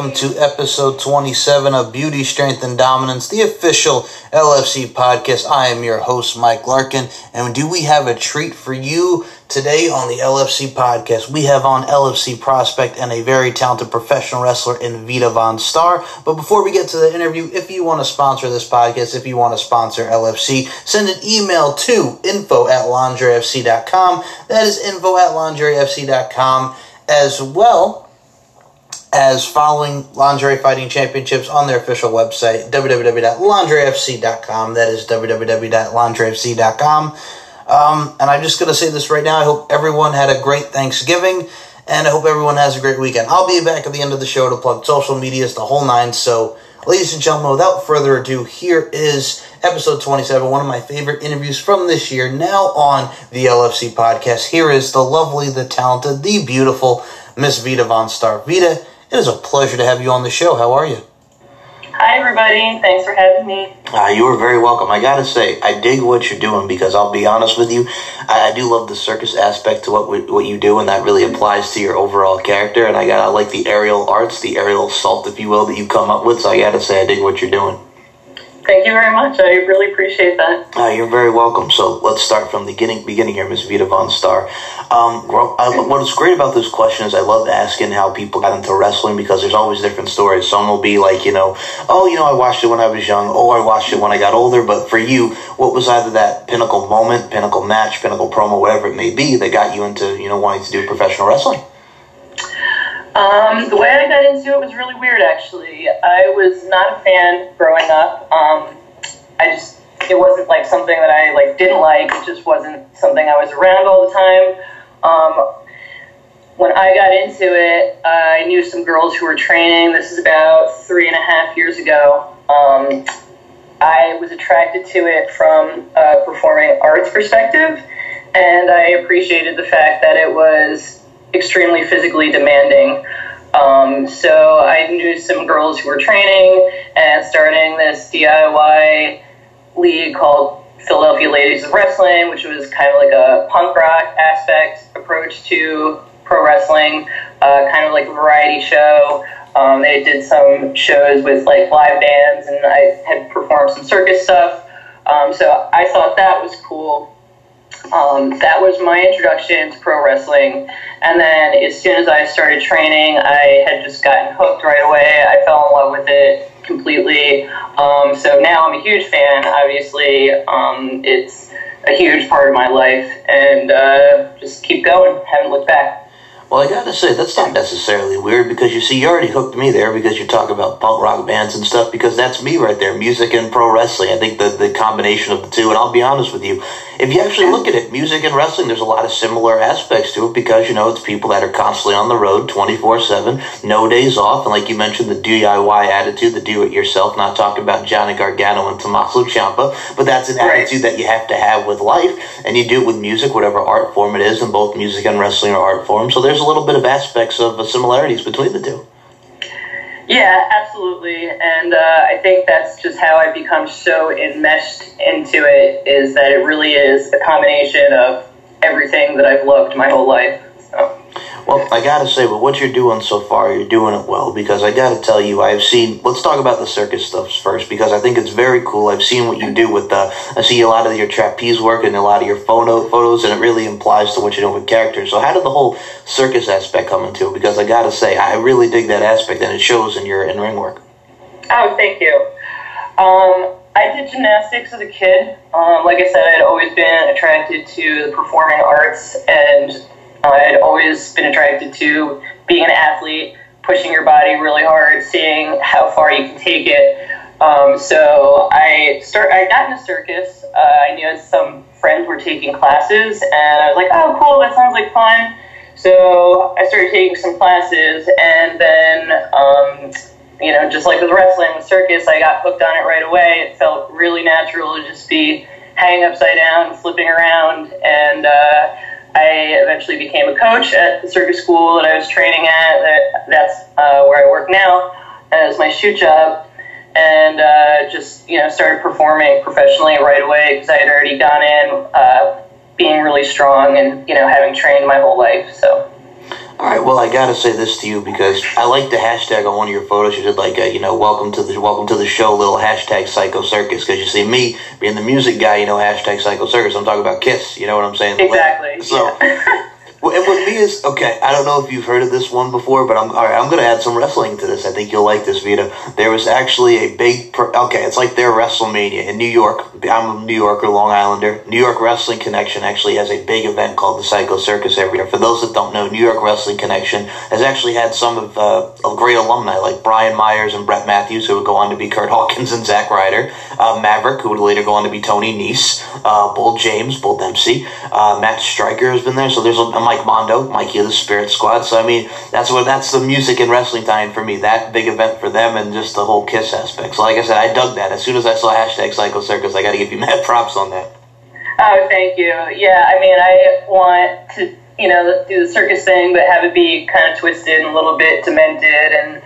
welcome to episode 27 of Beauty, Strength, and Dominance, the official LFC podcast. I am your host, Mike Larkin, and do we have a treat for you today on the LFC podcast? We have on LFC prospect and a very talented professional wrestler in Vita Von Star. But before we get to the interview, if you want to sponsor this podcast, if you want to sponsor LFC, send an email to info at lingeriefc.com. That is info at lingeriefc.com as well as following Lingerie Fighting Championships on their official website, www.lingeriefc.com. That is www.lingeriefc.com. Um, and I'm just going to say this right now. I hope everyone had a great Thanksgiving, and I hope everyone has a great weekend. I'll be back at the end of the show to plug social medias, the whole nine. So, ladies and gentlemen, without further ado, here is episode 27, one of my favorite interviews from this year, now on the LFC podcast. Here is the lovely, the talented, the beautiful Miss Vita Von Star. Vita, it is a pleasure to have you on the show. How are you? Hi, everybody. Thanks for having me. Uh, you are very welcome. I gotta say, I dig what you're doing because I'll be honest with you, I, I do love the circus aspect to what what you do, and that really applies to your overall character. And I got I like the aerial arts, the aerial salt, if you will, that you come up with. So I gotta say, I dig what you're doing. Thank you very much. I really appreciate that. Uh, you're very welcome. So let's start from the beginning, beginning here, Miss Vita Von Star. Um, what's great about this question is I love asking how people got into wrestling because there's always different stories. Some will be like, you know, oh, you know, I watched it when I was young. Oh, I watched it when I got older. But for you, what was either that pinnacle moment, pinnacle match, pinnacle promo, whatever it may be, that got you into, you know, wanting to do professional wrestling? Um, the way I got into it was really weird, actually. I was not a fan growing up. Um, I just it wasn't like something that I like didn't like. It just wasn't something I was around all the time. Um, when I got into it, I knew some girls who were training. This is about three and a half years ago. Um, I was attracted to it from a performing arts perspective, and I appreciated the fact that it was extremely physically demanding. Um, so I knew some girls who were training and starting this DIY league called Philadelphia Ladies of Wrestling, which was kind of like a punk rock aspect approach to pro wrestling, uh, kind of like a variety show. Um, they did some shows with like live bands, and I had performed some circus stuff. Um, so I thought that was cool. Um, that was my introduction to pro wrestling. And then as soon as I started training, I had just gotten hooked right away. I fell in love with it completely. Um, so now I'm a huge fan. Obviously, um, it's a huge part of my life. And uh, just keep going. Haven't looked back. Well, I gotta say, that's not necessarily weird because you see, you already hooked me there because you talk about punk rock bands and stuff because that's me right there, music and pro wrestling. I think the, the combination of the two, and I'll be honest with you, if you actually look at it, music and wrestling, there's a lot of similar aspects to it because, you know, it's people that are constantly on the road 24 7, no days off. And like you mentioned, the DIY attitude, the do it yourself, not talking about Johnny Gargano and Tommaso Ciampa, but that's an right. attitude that you have to have with life. And you do it with music, whatever art form it is, and both music and wrestling are art forms. So there's a little bit of aspects of similarities between the two. Yeah, absolutely. And uh, I think that's just how I've become so enmeshed into it is that it really is a combination of everything that I've loved my whole life. Well, I gotta say, with what you're doing so far, you're doing it well because I gotta tell you, I've seen. Let's talk about the circus stuff first because I think it's very cool. I've seen what you do with the. I see a lot of your trapeze work and a lot of your photo photos, and it really implies to what you're doing with characters. So, how did the whole circus aspect come into it? Because I gotta say, I really dig that aspect, and it shows in your in ring work. Oh, thank you. Um, I did gymnastics as a kid. Um, like I said, I'd always been attracted to the performing arts and I'd always been attracted to being an athlete, pushing your body really hard, seeing how far you can take it. Um, so I start. I got into circus. Uh, I knew some friends were taking classes, and I was like, "Oh, cool! That sounds like fun." So I started taking some classes, and then, um, you know, just like with wrestling, with circus, I got hooked on it right away. It felt really natural to just be hanging upside down, flipping around, and uh, I eventually became a coach at the circus school that I was training at. That's uh, where I work now as my shoot job, and uh, just you know started performing professionally right away because I had already gone in uh, being really strong and you know having trained my whole life. So. All right. Well, I gotta say this to you because I like the hashtag on one of your photos. You did like a, you know, welcome to the welcome to the show, little hashtag Psycho Circus. Because you see me being the music guy, you know, hashtag Psycho Circus. I'm talking about Kiss. You know what I'm saying? Exactly. So. Yeah. Well, and with me is okay. I don't know if you've heard of this one before, but I'm all right. I'm going to add some wrestling to this. I think you'll like this, Vita. There was actually a big. Okay, it's like their WrestleMania in New York. I'm a New Yorker, Long Islander. New York Wrestling Connection actually has a big event called the Psycho Circus every year. For those that don't know, New York Wrestling Connection has actually had some of uh, a great alumni like Brian Myers and Brett Matthews, who would go on to be Kurt Hawkins and Zack Ryder, uh, Maverick, who would later go on to be Tony Nese, uh, Bull James, Bull Dempsey, uh, Matt Striker has been there. So there's a, Mike Mondo, Mikey of the Spirit Squad. So I mean, that's what that's the music and wrestling time for me. That big event for them and just the whole Kiss aspect. So like I said, I dug that. As soon as I saw hashtag Psycho Circus, I got to give you mad props on that. Oh, thank you. Yeah, I mean, I want to you know do the circus thing, but have it be kind of twisted and a little bit demented and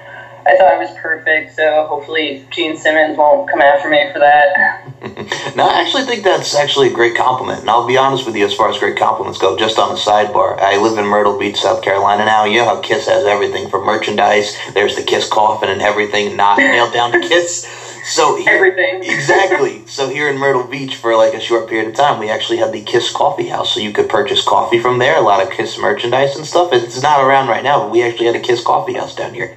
I thought it was perfect, so hopefully Gene Simmons won't come after me for that. no, I actually think that's actually a great compliment. And I'll be honest with you, as far as great compliments go, just on the sidebar, I live in Myrtle Beach, South Carolina now. You know how Kiss has everything from merchandise, there's the Kiss coffin and everything not nailed down to Kiss. So here, everything exactly. So here in Myrtle Beach, for like a short period of time, we actually had the Kiss Coffee House, so you could purchase coffee from there. A lot of Kiss merchandise and stuff. It's not around right now, but we actually had a Kiss Coffee House down here.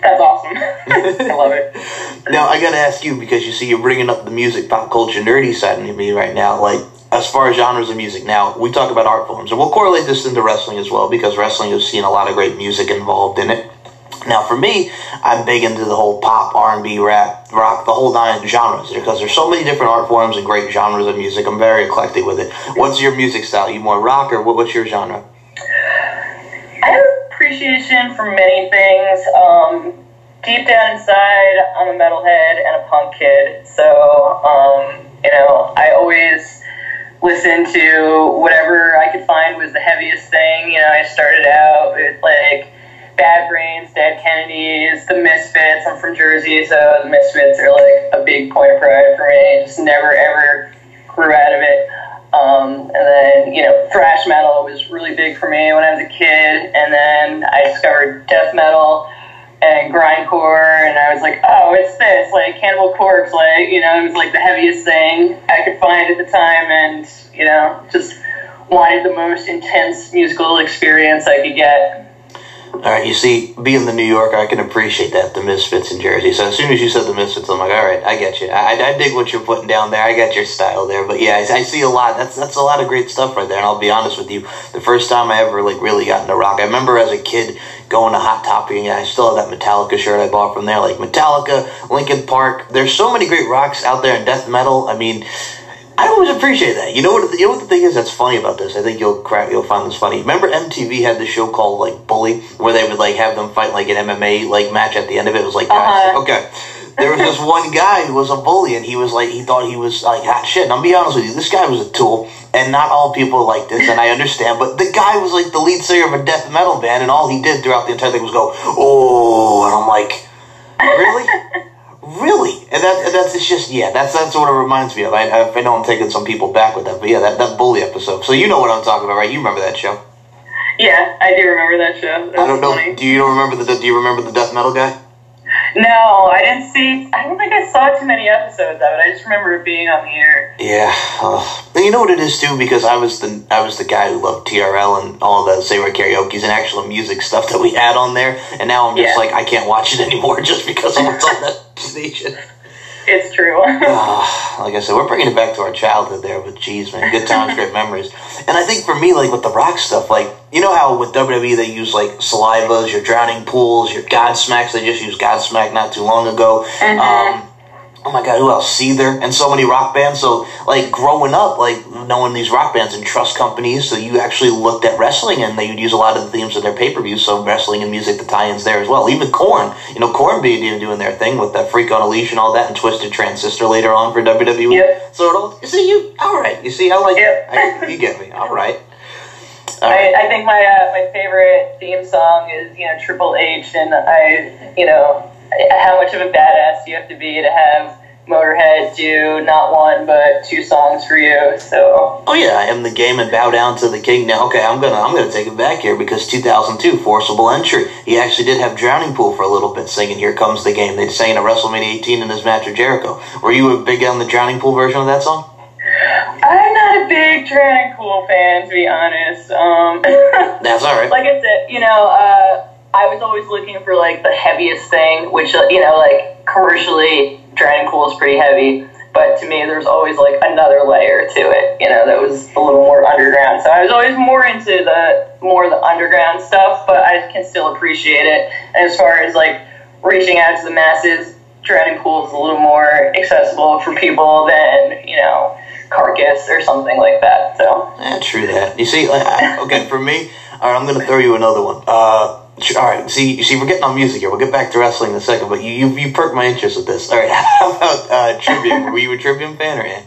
That's awesome. I love it. Now I gotta ask you because you see you're bringing up the music, pop culture, nerdy side of me right now. Like as far as genres of music, now we talk about art forms, and we'll correlate this into wrestling as well because wrestling has seen a lot of great music involved in it. Now, for me, I'm big into the whole pop, R&B, rap, rock, the whole nine genres because there's so many different art forms and great genres of music. I'm very eclectic with it. What's your music style? You more rock or what, what's your genre? Appreciation for many things. Um, deep down inside, I'm a metalhead and a punk kid, so um, you know I always listen to whatever I could find was the heaviest thing. You know, I started out with like Bad Brains, Dead Kennedys, The Misfits. I'm from Jersey, so The Misfits are like a big point of pride for me. Just never ever grew out of it. Um, and then, you know, thrash metal was really big for me when I was a kid. And then I discovered death metal and grindcore, and I was like, oh, it's this, like Cannibal Corpse, like, you know, it was like the heaviest thing I could find at the time, and, you know, just wanted the most intense musical experience I could get. All right, you see, being the New Yorker, I can appreciate that the Misfits in Jersey. So as soon as you said the Misfits, I'm like, all right, I get you. I, I dig what you're putting down there. I got your style there. But yeah, I, I, see a lot. That's that's a lot of great stuff right there. And I'll be honest with you, the first time I ever like really got into rock, I remember as a kid going to Hot Topic, and I still have that Metallica shirt I bought from there. Like Metallica, Linkin Park. There's so many great rocks out there in death metal. I mean I always appreciate that. You know what? You know what the thing is that's funny about this. I think you'll crack. You'll find this funny. Remember MTV had the show called like Bully, where they would like have them fight like an MMA like match at the end of it. It was like uh-huh. okay. There was this one guy who was a bully, and he was like he thought he was like hot shit. And I'll be honest with you, this guy was a tool, and not all people like this, and I understand. But the guy was like the lead singer of a death metal band, and all he did throughout the entire thing was go, "Oh," and I'm like, really. Really? And that that's it's just yeah, that's that's what it reminds me of. I, I know I'm taking some people back with that, but yeah, that, that bully episode. So you know what I'm talking about, right? You remember that show? Yeah, I do remember that show. That I don't know. Funny. Do you remember the Do you remember the death metal guy? No, I didn't see. I don't think I saw too many episodes of it. I just remember it being on the air. Yeah, uh, you know what it is too, because I was the I was the guy who loved TRL and all the Say karaoke's and actual music stuff that we had on there, and now I'm just yeah. like I can't watch it anymore just because of what's on that station. It's true. uh, like I said, we're bringing it back to our childhood there, but geez, man, good times, great memories. And I think for me, like with the rock stuff, like you know how with WWE they use like salivas, your drowning pools, your Godsmacks. They just used Godsmack not too long ago. Mm-hmm. Um, oh my god, who else? Seether and so many rock bands. So like growing up, like knowing these rock bands and trust companies, so you actually looked at wrestling and they would use a lot of the themes of their pay per views. So wrestling and music, the tie-ins there as well. Even Korn, you know, Korn being doing their thing with that Freak on a Leash and all that, and Twisted Transistor later on for WWE. Yep. So it all, you see, you all right? You see, I like yep. I, you get me. All right. I, I, think my uh, my favorite theme song is you know Triple H, and I you know how much of a badass you have to be to have Motorhead do not one but two songs for you. So. Oh yeah, I am the game and bow down to the king. Now, okay, I'm gonna I'm gonna take it back here because 2002 forcible entry. He actually did have Drowning Pool for a little bit, singing "Here Comes the Game." They sang at WrestleMania 18 in his match with Jericho. Were you a big on the Drowning Pool version of that song? I'm not a big Drowning Pool fan, to be honest. Um, That's all right. Like I said, you know, uh, I was always looking for like the heaviest thing, which uh, you know, like commercially, Drowning Pool is pretty heavy. But to me, there's always like another layer to it, you know, that was a little more underground. So I was always more into the more the underground stuff, but I can still appreciate it. And as far as like reaching out to the masses, Drowning Pool is a little more accessible for people than you know carcass or something like that. So yeah, true that. You see, okay, for me, all right, I'm to throw you another one. Uh, all right, see, see, we're getting on music here. We'll get back to wrestling in a second, but you you, you perked my interest with this. All right, how about uh, Trivium? Were you a Trivium fan or yeah?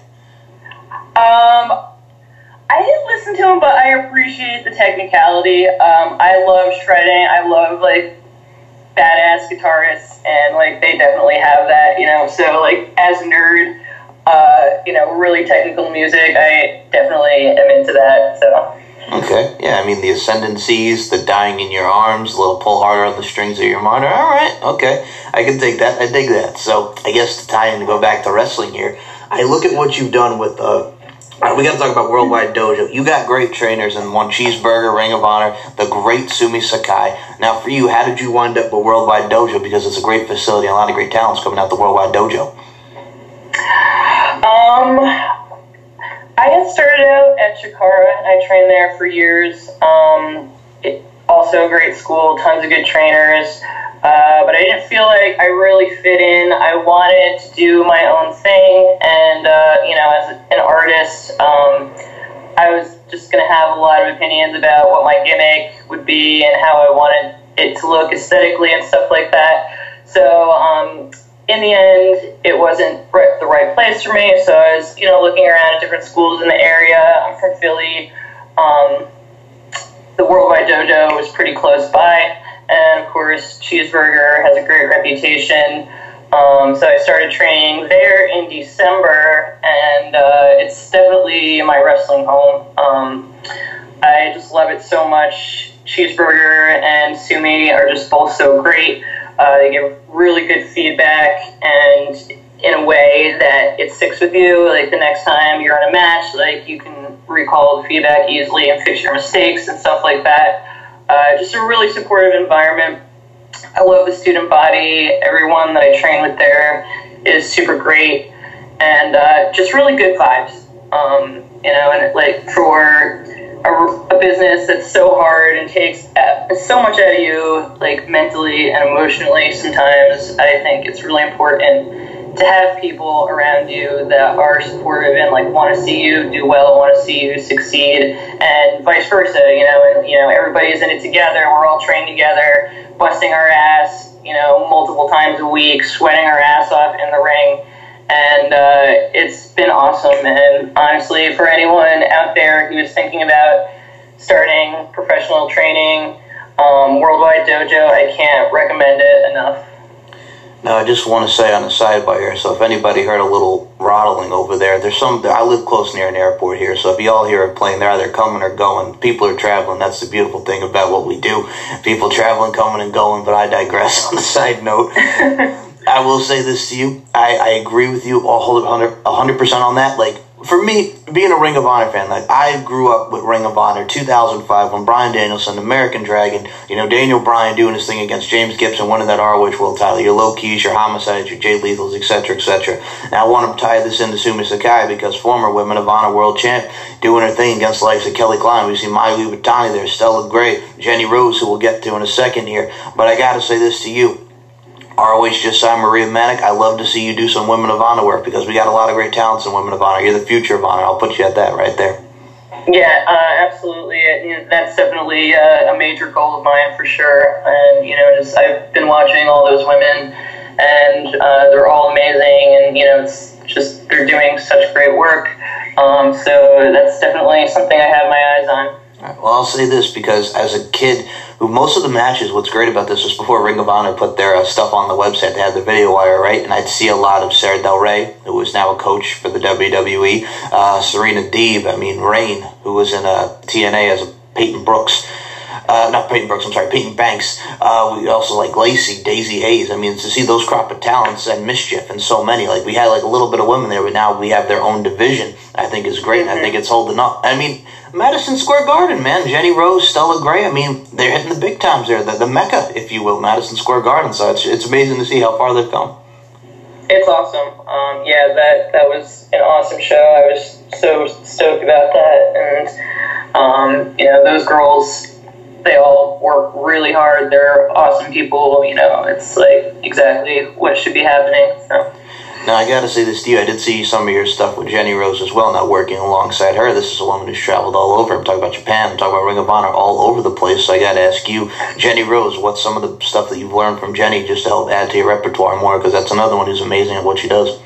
Um. I didn't listen to him, but I appreciate the technicality. Um, I love shredding. I love like badass guitarists, and like they definitely have that, you know. So like as a nerd, uh, you know, really technical music. I definitely am into that. So. Okay, yeah, I mean the ascendancies, the dying in your arms, a little pull harder on the strings of your monitor. All right, okay, I can take that. I dig that. So I guess to tie in to go back to wrestling here, I look at what you've done with. Uh, we got to talk about Worldwide Dojo. You got great trainers in one cheeseburger, Ring of Honor, the great Sumi Sakai. Now, for you, how did you wind up with Worldwide Dojo? Because it's a great facility, and a lot of great talents coming out the Worldwide Dojo. Um, I had started out at Chikara. And I trained there for years. Um, it, also a great school, tons of good trainers. Uh, but I didn't feel like I really fit in. I wanted to do my own thing, and uh, you know, as an artist, um, I was just to have a lot of opinions about what my gimmick would be and how I wanted it to look aesthetically and stuff like that. So um, in the end, it wasn't right place for me. So I was, you know, looking around at different schools in the area. I'm from Philly. Um, the Worldwide Dojo was pretty close by, and of course, Cheeseburger has a great reputation. Um, so I started training there in December, and uh, it's definitely my wrestling home. Um, I just love it so much. Cheeseburger and Sumi are just both so great. Uh, they give really good feedback and in a way that it sticks with you. Like the next time you're on a match, like you can recall the feedback easily and fix your mistakes and stuff like that. Uh, just a really supportive environment. I love the student body. Everyone that I train with there is super great and uh, just really good vibes. Um, you know, and like for a, a, business that's so hard and takes so much out of you, like mentally and emotionally. Sometimes I think it's really important to have people around you that are supportive and like want to see you do well, want to see you succeed, and vice versa. You know, and you know everybody's in it together. We're all trained together, busting our ass. You know, multiple times a week, sweating our ass off in the ring and uh, it's been awesome. And honestly, for anyone out there who is thinking about starting professional training, um, Worldwide Dojo, I can't recommend it enough. Now, I just want to say on the sidebar here, so if anybody heard a little rattling over there, there's some, I live close near an airport here, so if you all hear a plane, they're either coming or going. People are traveling. That's the beautiful thing about what we do. People traveling, coming and going, but I digress on the side note. I will say this to you. I, I agree with you all 100 percent on that. Like for me, being a Ring of Honor fan, like I grew up with Ring of Honor 2005 when Bryan Danielson, American Dragon, you know Daniel Bryan doing his thing against James Gibson, winning that ROH World Title, your Low Kis, your Homicides, your Jay Lethals, etc., etc. And I want to tie this into Sumi Sakai because former Women of Honor World Champ doing her thing against the likes of Kelly Klein. We see Mayu Iwatani there, Stella Gray, Jenny Rose, who we'll get to in a second here. But I got to say this to you ROH just signed Maria Manic. I love to see you do some Women of Honor work because we got a lot of great talents in Women of Honor. You're the future of Honor. I'll put you at that right there. Yeah, uh, absolutely. That's definitely uh, a major goal of mine for sure. And you know, just I've been watching all those women, and uh, they're all amazing. And you know, it's just they're doing such great work. Um, so that's definitely something I have my eyes on. Well, I'll say this because as a kid who most of the matches, what's great about this is before Ring of Honor put their uh, stuff on the website, they had the video wire, right? And I'd see a lot of Sarah Del Rey, who is now a coach for the WWE, uh, Serena Deeb, I mean, Rain, who was in uh, TNA as a Payton Brooks. Uh, not Peyton Brooks, I'm sorry, Payton Banks. Uh, we also like Lacey, Daizee Haze. I mean, to see those crop of talents and MsChif and so many. Like we had like a little bit of women there, but now we have their own division. I think is great. I think it's holding up. I mean, Madison Square Garden, man. Jenny Rose, Stella Gray. I mean, they're hitting the big times there, the, the mecca, if you will, Madison Square Garden. So it's it's amazing to see how far they've come. It's awesome. Um, yeah, that that was an awesome show. I was so stoked about that, and um, you know, those girls they all work really hard. They're awesome people. You know, it's like exactly what should be happening. So. Now I gotta say this to you. I did see some of your stuff with Jenny Rose as well. Not working alongside her. This is a woman who's traveled all over. I'm talking about Japan. I'm talking about Ring of Honor all over the place. So I gotta ask you, Jenny Rose, what's some of the stuff that you've learned from Jenny just to help add to your repertoire more? Because that's another one who's amazing at what she does.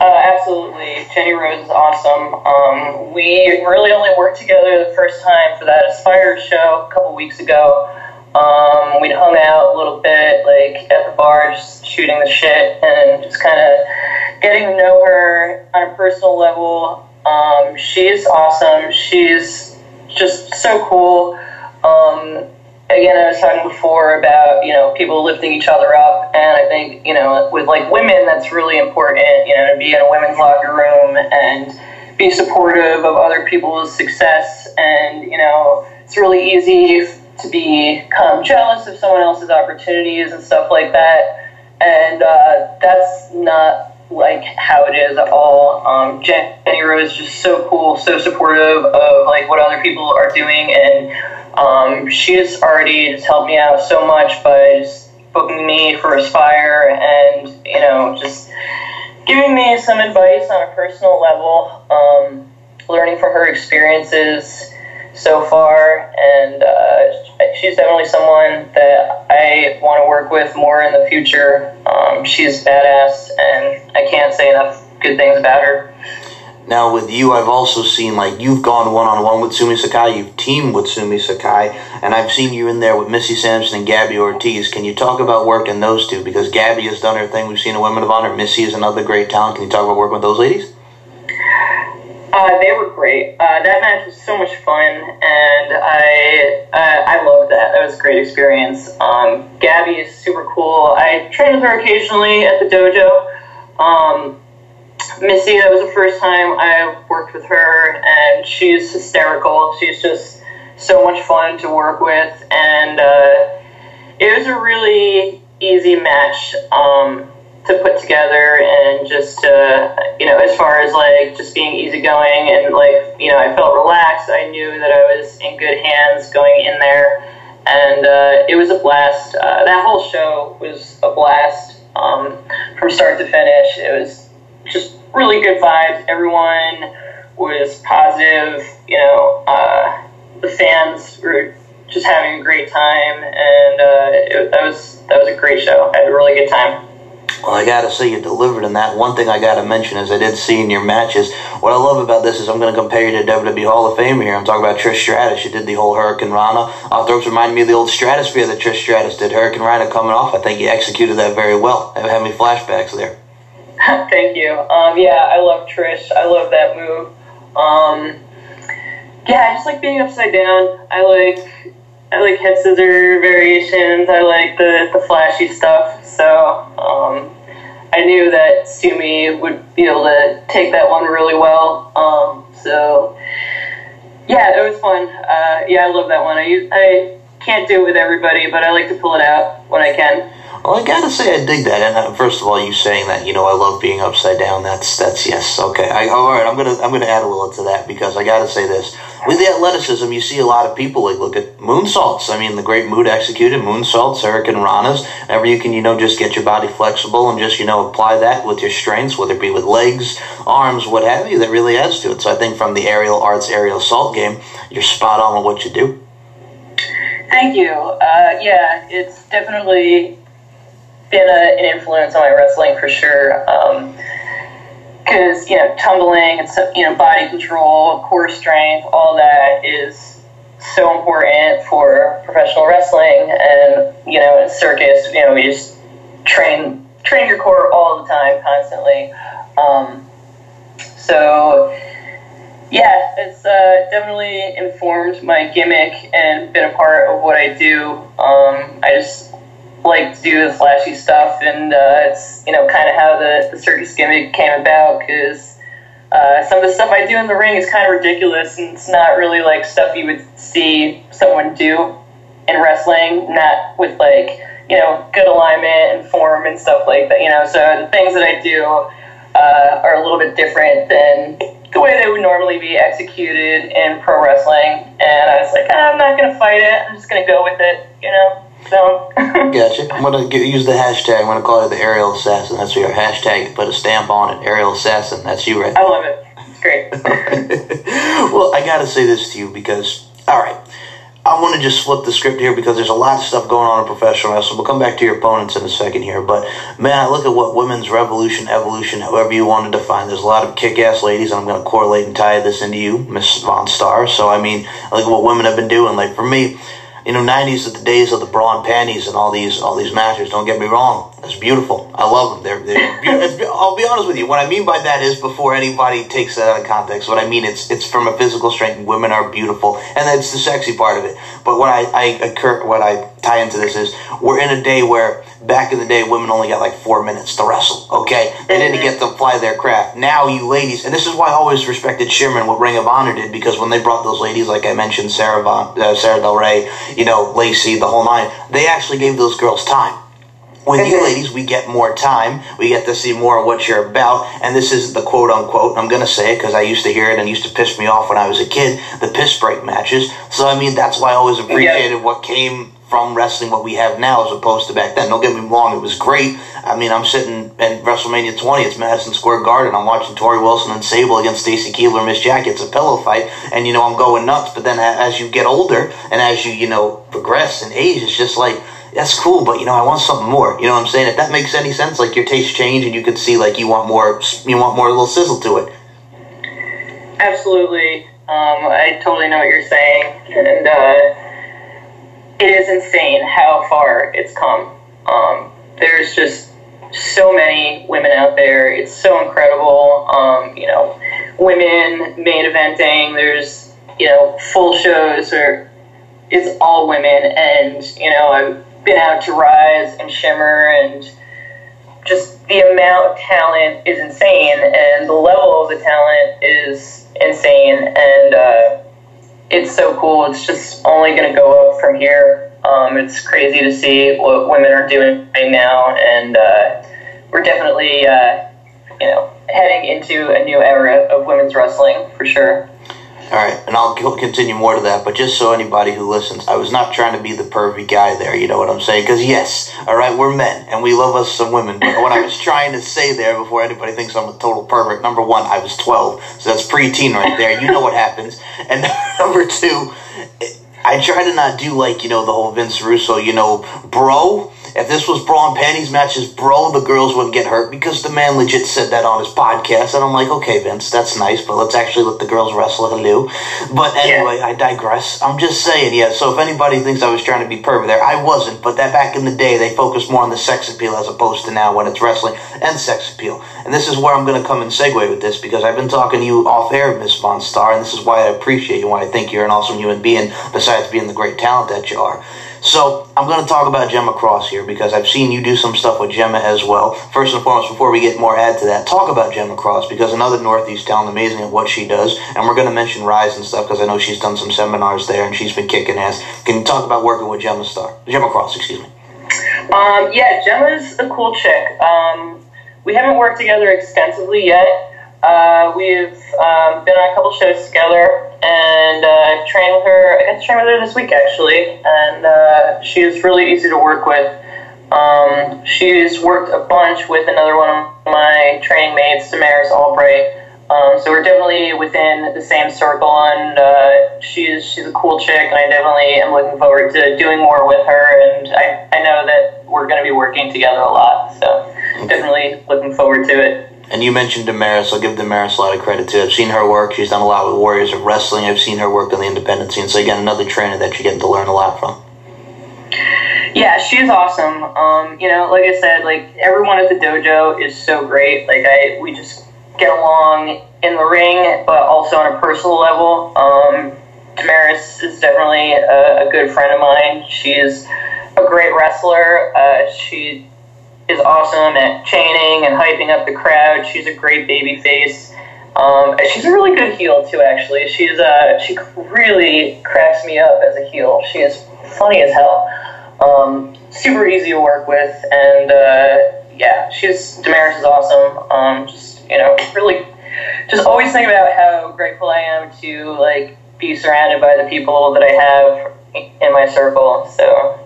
Uh, absolutely. Jenny Rose is awesome. Um, we really only worked together the first time for that Aspire show a couple weeks ago. Um, we'd hung out a little bit, like at the bar, just shooting the shit and just kind of getting to know her on a personal level. Um, she's awesome. She's just so cool. Um, again, I was talking before about you know people lifting each other up, and I think you know with like women, that's really important. You know, to be in a women's locker room and be supportive of other people's success, and you know, it's really easy to become jealous of someone else's opportunities and stuff like that, and uh, that's not like how it is at all. Um, Jenny Rose is just so cool, so supportive of like what other people are doing, and um, she has already just helped me out so much by booking me for Aspire and you know just giving me some advice on a personal level, um, learning from her experiences so far, and uh, she's definitely someone that I want to work with more in the future. Um, she's badass, and I can't say enough good things about her. Now with you, I've also seen like you've gone one on one with Sumi Sakai, you've teamed with Sumi Sakai, and I've seen you in there with Missy Sampson and Gabby Ortiz. Can you talk about working those two? Because Gabby has done her thing. We've seen a Women of Honor. Missy is another great talent. Can you talk about working with those ladies? Uh, they were great. Uh, that match was so much fun, and I uh, I loved that. That was a great experience. Um, Gabby is super cool. I train with her occasionally at the dojo. Um, Missy, that was the first time I worked with her, and she's hysterical. She's just so much fun to work with, and uh, it was a really easy match um, to put together, and just uh, you know, as far as like just being easygoing and like you know, I felt relaxed. I knew that I was in good hands going in there, and uh, it was a blast. Uh, that whole show was a blast um, from start to finish. It was just really good vibes. Everyone was positive. You know, uh, the fans were just having a great time, and uh, it, that was that was a great show. I had a really good time. Well, I gotta say you delivered in that. One thing I gotta mention is I did see in your matches. What I love about this is I'm gonna compare you to WWE Hall of Fame here. I'm talking about Trish Stratus. You did the whole Hurricanrana. Arthros reminded me of the old Stratusphere that Trish Stratus did. Hurricanrana coming off. I think you executed that very well. It had me flashbacks there. Thank you. Um, yeah, I love Trish. I love that move. Um, yeah, I just like being upside down. I like I like head scissor variations. I like the, the flashy stuff. So um, I knew that Sumi would be able to take that one really well. Um, so yeah, it was fun. Uh, yeah, I love that one. I I can't do it with everybody, but I like to pull it out when I can. Well, I gotta say I dig that. And uh, first of all, you saying that you know I love being upside down. That's that's yes. Okay. I, all right. I'm gonna I'm gonna add a little to that because I gotta say this. With the athleticism, you see a lot of people like look at moonsaults. I mean, the great mood executed moonsaults, Ranas. Whenever you can, you know, just get your body flexible and just you know apply that with your strengths, whether it be with legs, arms, what have you. That really adds to it. So I think from the aerial arts, aerial assault game, you're spot on with what you do. Thank you. Uh, yeah, it's definitely been a, an influence on my wrestling for sure. Because um, you know, tumbling and so, you know, body control, core strength, all that is so important for professional wrestling and you know in circus you know we just train train your core all the time constantly um, so yeah it's uh, definitely informed my gimmick and been a part of what i do um, i just like do the flashy stuff and uh, it's you know kind of how the, the circus gimmick came about because uh, some of the stuff I do in the ring is kind of ridiculous, and it's not really like stuff you would see someone do in wrestling. Not with like you know good alignment and form and stuff like that. You know, so the things that I do uh, are a little bit different than the way they would normally be executed in pro wrestling. And I was like, ah, I'm not gonna fight it. I'm just gonna go with it. You know. So. gotcha. I'm gonna get, use the hashtag. I'm gonna call it the aerial assassin. That's your hashtag. Put a stamp on it. Aerial assassin. That's you, right? I love it. It's great. well, I gotta say this to you because, all right, I want to just flip the script here because there's a lot of stuff going on in professional wrestling. We'll come back to your opponents in a second here, but man, I look at what women's revolution, evolution, however you want to define. There's a lot of kick-ass ladies. And I'm going to correlate and tie this into you, Miss Von Star. So I mean, I look at what women have been doing. Like for me you know, '90s are the days of the bra and panties and all these all these matches. Don't get me wrong; that's beautiful. I love them. They're, they're I'll be honest with you. What I mean by that is before anybody takes that out of context. What I mean it's it's from a physical strength. Women are beautiful, and that's the sexy part of it. But what I I occur, what I tie into this is we're in a day where back in the day women only got like four minutes to wrestle. Okay, they didn't get to fly their craft. Now you ladies, and this is why I always respected Sherman what Ring of Honor did because when they brought those ladies, like I mentioned, Sarah Von, uh, Sarah Del Rey, you know, Lacey, the whole nine, they actually gave those girls time. With you ladies, we get more time. We get to see more of what you're about. And this is the quote unquote, I'm going to say it because I used to hear it and it used to piss me off when I was a kid, the piss break matches. So, I mean, that's why I always appreciated yeah. what came from wrestling what we have now as opposed to back then. Don't get me wrong, it was great. I mean, I'm sitting in WrestleMania 20, it's Madison Square Garden. I'm watching Torrie Wilson and Sable against Stacy Keibler, Miss Jackie. It's a pillow fight, and you know, I'm going nuts. But then as you get older and as you, you know, progress in age, it's just like, that's cool, but you know, I want something more. You know what I'm saying? If that makes any sense, like your taste change and you could see like you want more, you want more little sizzle to it. Absolutely. Um, I totally know what you're saying. And, uh, it is insane how far it's come. Um, there's just so many women out there. It's so incredible. Um, you know, women main eventing. There's you know full shows where it's all women, and you know I've been out to Rise and Shimmer, and just the amount of talent is insane, and the level of the talent is insane, and. Uh, it's so cool. It's just only going to go up from here. Um, it's crazy to see what women are doing right now, and uh, we're definitely, uh, you know, heading into a new era of women's wrestling for sure. All right, and I'll continue more to that, but just so anybody who listens, I was not trying to be the pervy guy there, you know what I'm saying? Because, yes, all right, we're men, and we love us some women, but what I was trying to say there before anybody thinks I'm a total pervert, number one, I was 12, so that's preteen right there. You know what happens. And number two, I try to not do like, you know, the whole Vince Russo, you know, bro, if this was bra and panties matches, bro, the girls wouldn't get hurt because the man legit said that on his podcast. And I'm like, okay, Vince, that's nice, but let's actually let the girls wrestle hello. But anyway, yeah. I digress. I'm just saying, yeah. So if anybody thinks I was trying to be pervert there, I wasn't. But that back in the day, they focused more on the sex appeal as opposed to now when it's wrestling and sex appeal. And this is where I'm going to come and segue with this because I've been talking to you off air, Miss Von Star, and this is why I appreciate you, why I think you're an awesome human being, besides being the great talent that you are. So I'm going to talk about Gemma Cross here because I've seen you do some stuff with Gemma as well. First and foremost, before we get more add to that, talk about Gemma Cross because another Northeast talent, amazing at what she does. And we're going to mention Rise and stuff because I know she's done some seminars there and she's been kicking ass. Can you talk about working with Gemma Star, Gemma Cross, excuse me? Um, yeah, Gemma's a cool chick. Um, we haven't worked together extensively yet. Uh, we've um, been on a couple shows together, and uh, I've trained with her. I got to train with her this week actually, and uh, she is really easy to work with. Um, she's worked a bunch with another one of my training mates, Damaris Albright. Um, so we're definitely within the same circle, and uh, she's she's a cool chick, and I definitely am looking forward to doing more with her. And I, I know that we're going to be working together a lot, so definitely looking forward to it. And you mentioned Damaris. I'll give Damaris a lot of credit too. I've seen her work. She's done a lot with Warriors of Wrestling. I've seen her work on the independent scene. So again, another trainer that you're getting to learn a lot from. Yeah, she's awesome. Um, you know, like I said, like everyone at the dojo is so great. Like I, we just get along in the ring, but also on a personal level. Um, Damaris is definitely a, a, good friend of mine. She's a great wrestler. Uh, she is awesome at chaining and hyping up the crowd. She's a great baby face. Um, she's a really good heel too. Actually, she's uh, she really cracks me up as a heel. She is funny as hell. Um, super easy to work with, and uh, yeah, she's Damaris is awesome. Um, just you know, really, just always think about how grateful I am to like be surrounded by the people that I have in my circle. So.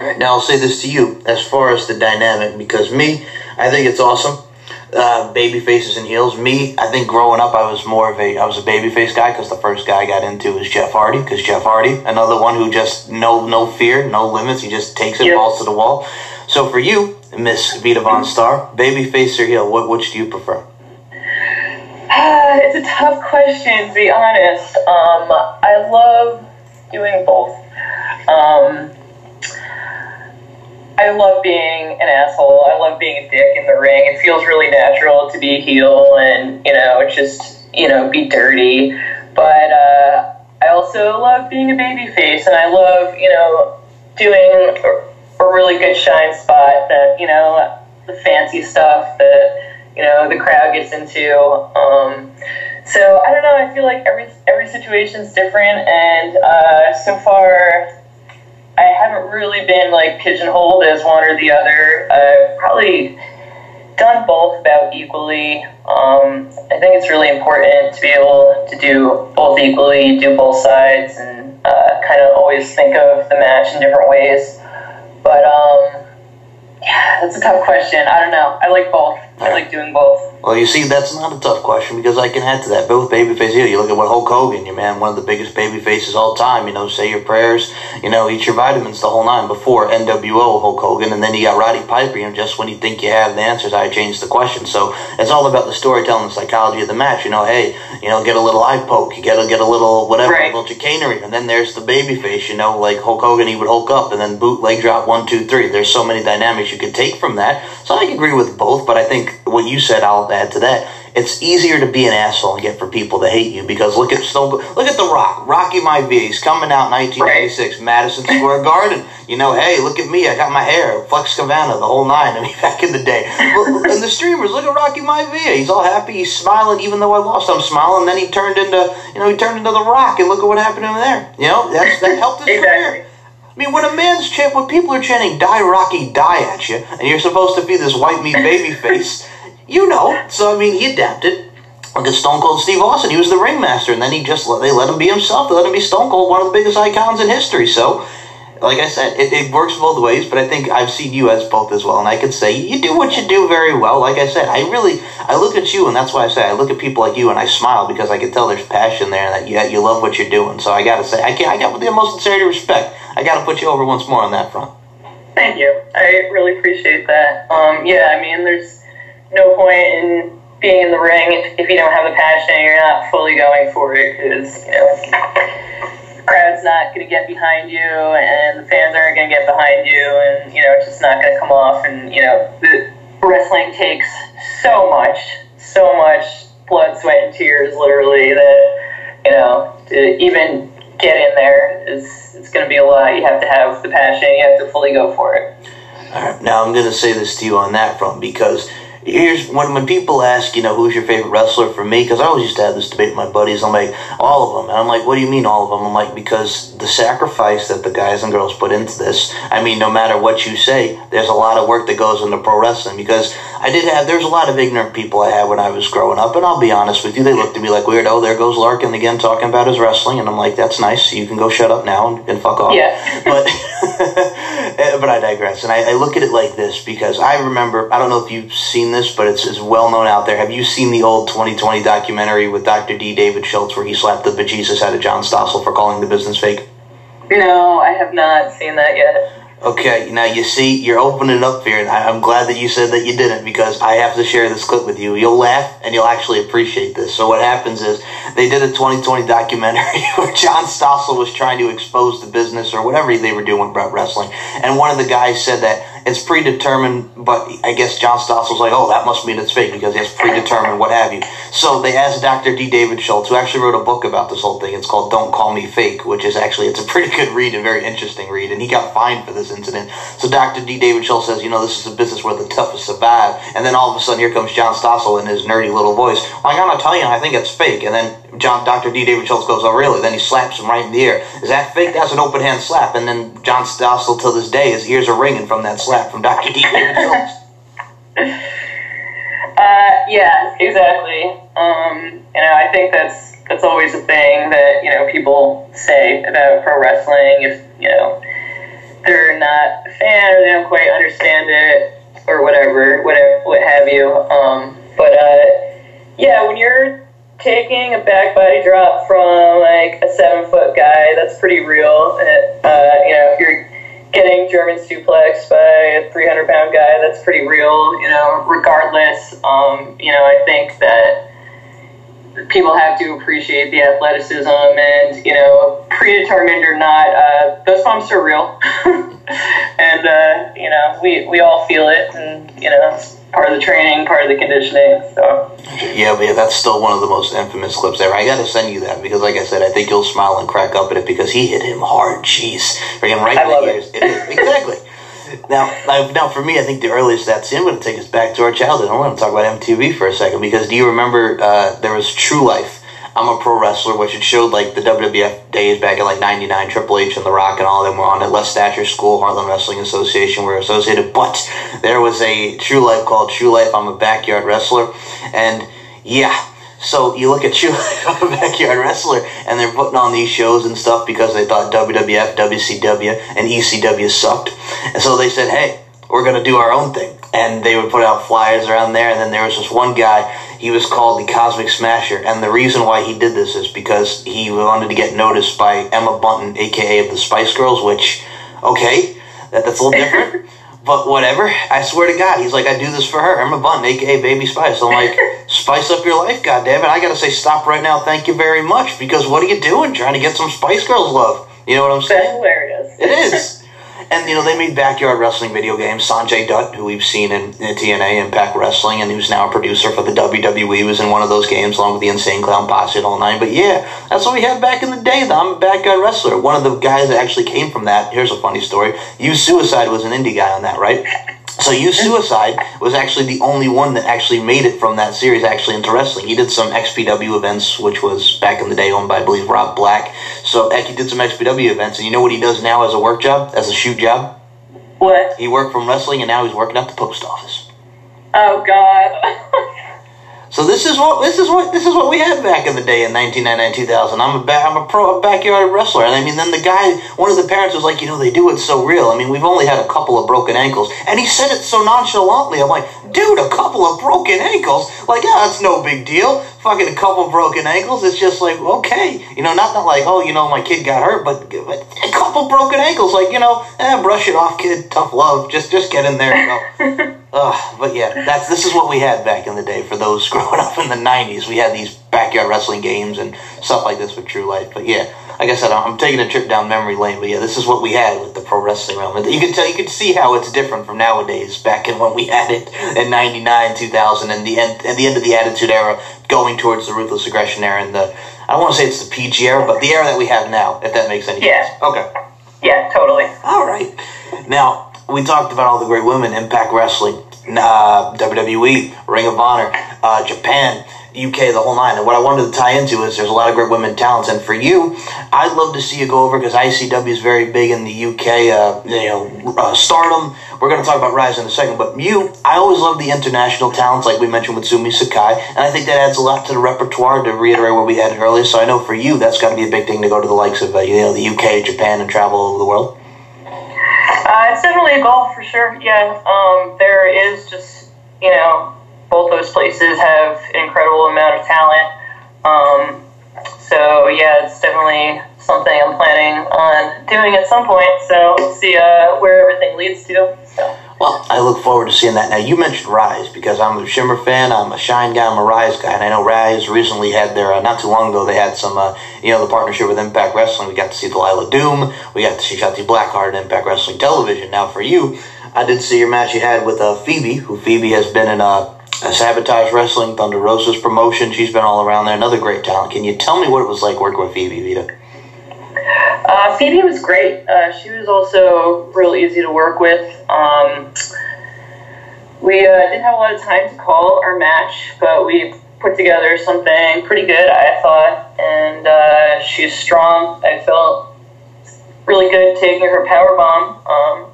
Now I'll say this to you as far as the dynamic, because me, I think it's awesome uh, baby faces and heels. Me, I think growing up, I was more of a I was a baby face guy because the first guy I got into was Jeff Hardy. Because Jeff Hardy, another one who just no no fear, no limits. He just takes it, yep. falls to the wall. So for you, Miss Vita Von Star, baby face or heel, what which do you prefer? Uh, it's a tough question to be honest. Um, I love doing both. Um, I love being an asshole. I love being a dick in the ring. It feels really natural to be a heel and, you know, just, you know, be dirty. But uh, I also love being a baby face and I love, you know, doing a, really good shine spot that, you know, the fancy stuff that, you know, the crowd gets into. Um, so I don't know. I feel like every every situation's different, and uh, so far I haven't really been like pigeonholed as one or the other. I've probably done both about equally. Um, I think it's really important to be able to do both equally, do both sides, and uh, kind of always think of the match in different ways. But um, yeah, that's a tough question. I don't know. I like both. I like doing both. Well, you see, that's not a tough question because I can add to that. Both babyface here. You look at what Hulk Hogan, your man, one of the biggest baby faces all time. You know, say your prayers. You know, eat your vitamins, the whole nine. Before NWO Hulk Hogan, and then you got Roddy Piper. You know, just when you think you have the answers, I change the question. So it's all about the storytelling, the psychology of the match. You know, hey, you know, get a little eye poke. You get to get a little whatever, right. a little chicanery, and then there's the baby face. You know, like Hulk Hogan, he would Hulk up, and then boot leg drop one, two, three. There's so many dynamics you could take from that. So I agree with both, but I think what you said, I'll add to that it's easier to be an asshole and get for people to hate you because look at Stone, look at The Rock, Rocky Maivia. He's coming out 1996, right. Madison Square Garden. You know, hey, look at me, I got my hair, Flex Kavana, the whole nine. I mean, back in the day. and the streamers, look at Rocky Maivia. He's all happy, he's smiling, even though I lost, I'm smiling. Then he turned into, you know, he turned into The Rock, and look at what happened to him there. You know, that's, that helped his exactly. career. I mean, when a man's chant, when people are chanting "Die Rocky, die" at you, and you're supposed to be this white meat baby face, you know. So I mean, he adapted. Look at Stone Cold Steve Austin. He was the ringmaster, and then he just they let him be himself. They let him be Stone Cold, one of the biggest icons in history. So, like I said, it, it works both ways. But I think I've seen you as both as well, and I can say you do what you do very well. Like I said, I really I look at you, and that's why I say I look at people like you, and I smile because I can tell there's passion there, and that you you love what you're doing. So I got to say, I can I got with the most sincerity respect. I got to put you over once more on that front. Thank you. I really appreciate that. Um, yeah, I mean, there's no point in being in the ring if, if you don't have the passion and you're not fully going for it because, you know, crowd's not going to get behind you and the fans aren't going to get behind you and, you know, it's just not going to come off. And, you know, the wrestling takes so much, so much blood, sweat, and tears, literally, that, you know, to even get in there is it's going to be a lot. You have to have the passion. You have to fully go for it. All right, now I'm going to say this to you on that front because here's when when people ask, you know, who's your favorite wrestler for me? Because I always used to have this debate with my buddies. I'm like, all of them. And I'm like, what do you mean all of them? I'm like, because the sacrifice that the guys and girls put into this. I mean, no matter what you say, there's a lot of work that goes into pro wrestling. Because I did have, there's a lot of ignorant people I had when I was growing up, and I'll be honest with you, they looked at me like weird. Oh, there goes Larkin again talking about his wrestling, and I'm like, that's nice. You can go shut up now and, and fuck off. Yeah. but eh, but I digress, and I, I look at it like this because I remember. I don't know if you've seen this, but it's, it's well known out there. Have you seen the old 2020 documentary with Dr. D. David Schultz where he slapped the bejesus out of John Stossel for calling the business fake? No, I have not seen that yet. Okay, now you see, you're opening up here, and I'm glad that you said that you didn't because I have to share this clip with you. You'll laugh and you'll actually appreciate this. So what happens is they did a 2020 documentary where John Stossel was trying to expose the business or whatever they were doing with wrestling, and one of the guys said that it's predetermined, but I guess John Stossel was like, oh, that must mean it's fake because it's predetermined, what have you. So they asked Dr. D. David Schultz, who actually wrote a book about this whole thing. It's called Don't Call Me Fake, which is actually, it's a pretty good read and very interesting read, and he got fined for this incident. So Dr. D. David Schultz says, you know, this is a business where the toughest survive, and then all of a sudden here comes John Stossel in his nerdy little voice. I gotta tell you, I think it's fake. And then John, Dr. D. David Schultz goes, oh, really? Then he slaps him right in the ear. Is that fake? That's an open hand slap. And then John Stossel, till this day, his ears are ringing from that slap from Dr. D. David Schultz. Uh, yeah, exactly. Um, you know, I think that's that's always a thing that you know people say about pro wrestling. If you know they're not a fan or they don't quite understand it or whatever, whatever, what have you. Um, but uh, yeah, when you're taking a back body drop from like a seven foot guy, that's pretty real. Uh, you know, if you're getting German suplex by a 300 pound guy, that's pretty real, you know, regardless. Um, you know, I think that people have to appreciate the athleticism and, you know, predetermined or not, uh, those bumps are real. and, uh, you know, we, we all feel it and, you know, part of the training, part of the conditioning. So yeah, but yeah, that's still one of the most infamous clips ever. I got to send you that because, like I said, I think you'll smile and crack up at it because he hit him hard. Jeez, bring him right I in the ears. It is exactly. Now, now, now, for me, I think the earliest that's in. I'm going to take us back to our childhood. I want to talk about MTV for a second because do you remember uh, there was True Life? I'm a pro wrestler, which it showed like the WWF days back in like '99. Triple H and The Rock and all of them were on it. Les Thatcher School, Heartland Wrestling Association were associated. But there was a True Life called True Life. I'm a backyard wrestler, and yeah. So you look at True Life, I'm a backyard wrestler, and they're putting on these shows and stuff because they thought WWF, WCW, and ECW sucked, and so they said, "Hey, we're gonna do our own thing." And they would put out flyers around there, and then there was this one guy he was called the Cosmic Smasher, and the reason why he did this is because he wanted to get noticed by Emma Bunton, aka of the Spice Girls. Which, okay, that, that's a little different, but whatever. I swear to God, he's like, I do this for her, Emma Bunton, aka Baby Spice. I'm like, spice up your life, God damn it! I gotta say, stop right now. Thank you very much, because what are you doing? Trying to get some Spice Girls love? You know what I'm saying? that's hilarious. It is. And you know they made backyard wrestling video games. Sanjay Dutt, who we've seen in, in TNA Impact Wrestling, and who's now a producer for the WWE, was in one of those games along with the Insane Clown Posse and all nine. But yeah, that's what we had back in the day. Though. I'm a backyard wrestler. One of the guys that actually came from that. Here's a funny story. Youth Suicide was an indie guy on that, right? So Youth Suicide was actually the only one that actually made it from that series actually into wrestling. He did some XPW events, which was back in the day owned by I believe Rob Black. So he did some XPW events, and you know what he does now as a work job, as a shoot job? What? He worked from wrestling, and now he's working at the post office. Oh God. So this is what this is what this is what we had back in the day in 1999 2000. I'm a ba- I'm a pro a backyard wrestler, and I mean then the guy, one of the parents was like, you know, they do it so real. I mean, we've only had a couple of broken ankles, and he said it so nonchalantly. I'm like, dude, a couple of broken ankles? Like, yeah, that's no big deal. Fucking a couple broken ankles. It's just like okay, you know, not not like oh, you know, my kid got hurt, but, but a couple broken ankles. Like you know, eh, brush it off, kid. Tough love. Just just get in there and go. Ugh, but yeah, that's this is what we had back in the day for those growing up in the '90s. We had these backyard wrestling games and stuff like this with True Life. But yeah, like I said, I'm taking a trip down memory lane. But yeah, this is what we had with the pro wrestling realm. And You can tell, you can see how it's different from nowadays. Back in when we had it in '99, 2000, and the end, and the end of the Attitude Era, going towards the Ruthless Aggression Era, and the I don't want to say it's the PG era, but the era that we have now, if that makes any Yeah. sense. Okay. yeah, totally. All right. Now, we talked about all the great women, Impact Wrestling, uh, WWE, Ring of Honor, uh, Japan, UK, the whole nine. And what I wanted to tie into is there's a lot of great women talents. And for you, I'd love to see you go over because ICW is very big in the UK, uh, you know, uh, stardom. We're going to talk about Rise in a second. But you, I always love the international talents, like we mentioned with Sumi Sakai. And I think that adds a lot to the repertoire to reiterate what we had earlier. So I know for you, that's got to be a big thing to go to the likes of, uh, you know, the UK, Japan, and travel over the world. It's definitely a goal for sure. Yeah, um, there is just you know both those places have an incredible amount of talent. Um, so yeah, it's definitely something I'm planning on doing at some point. So we'll see uh, where everything leads to. Well, I look forward to seeing that. Now, you mentioned Rise because I'm a Shimmer fan. I'm a Shine guy. I'm a Rise guy, and I know Rise recently had their uh, not too long ago. They had some, uh, you know, the partnership with Impact Wrestling. We got to see Delilah Doom. We got to see Shotzi Blackheart in Impact Wrestling Television. Now, for you, I did see your match you had with uh, Phoebe, who Phoebe has been in uh, a Sabotage Wrestling, Thunder Rosa's promotion. She's been all around there. Another great talent. Can you tell me what it was like working with Phoebe, Vita? Uh, Phoebe was great. Uh, she was also real easy to work with. Um, we uh, didn't have a lot of time to call our match, but we put together something pretty good, I thought. And uh, she's strong. I felt really good taking her power bomb. Um,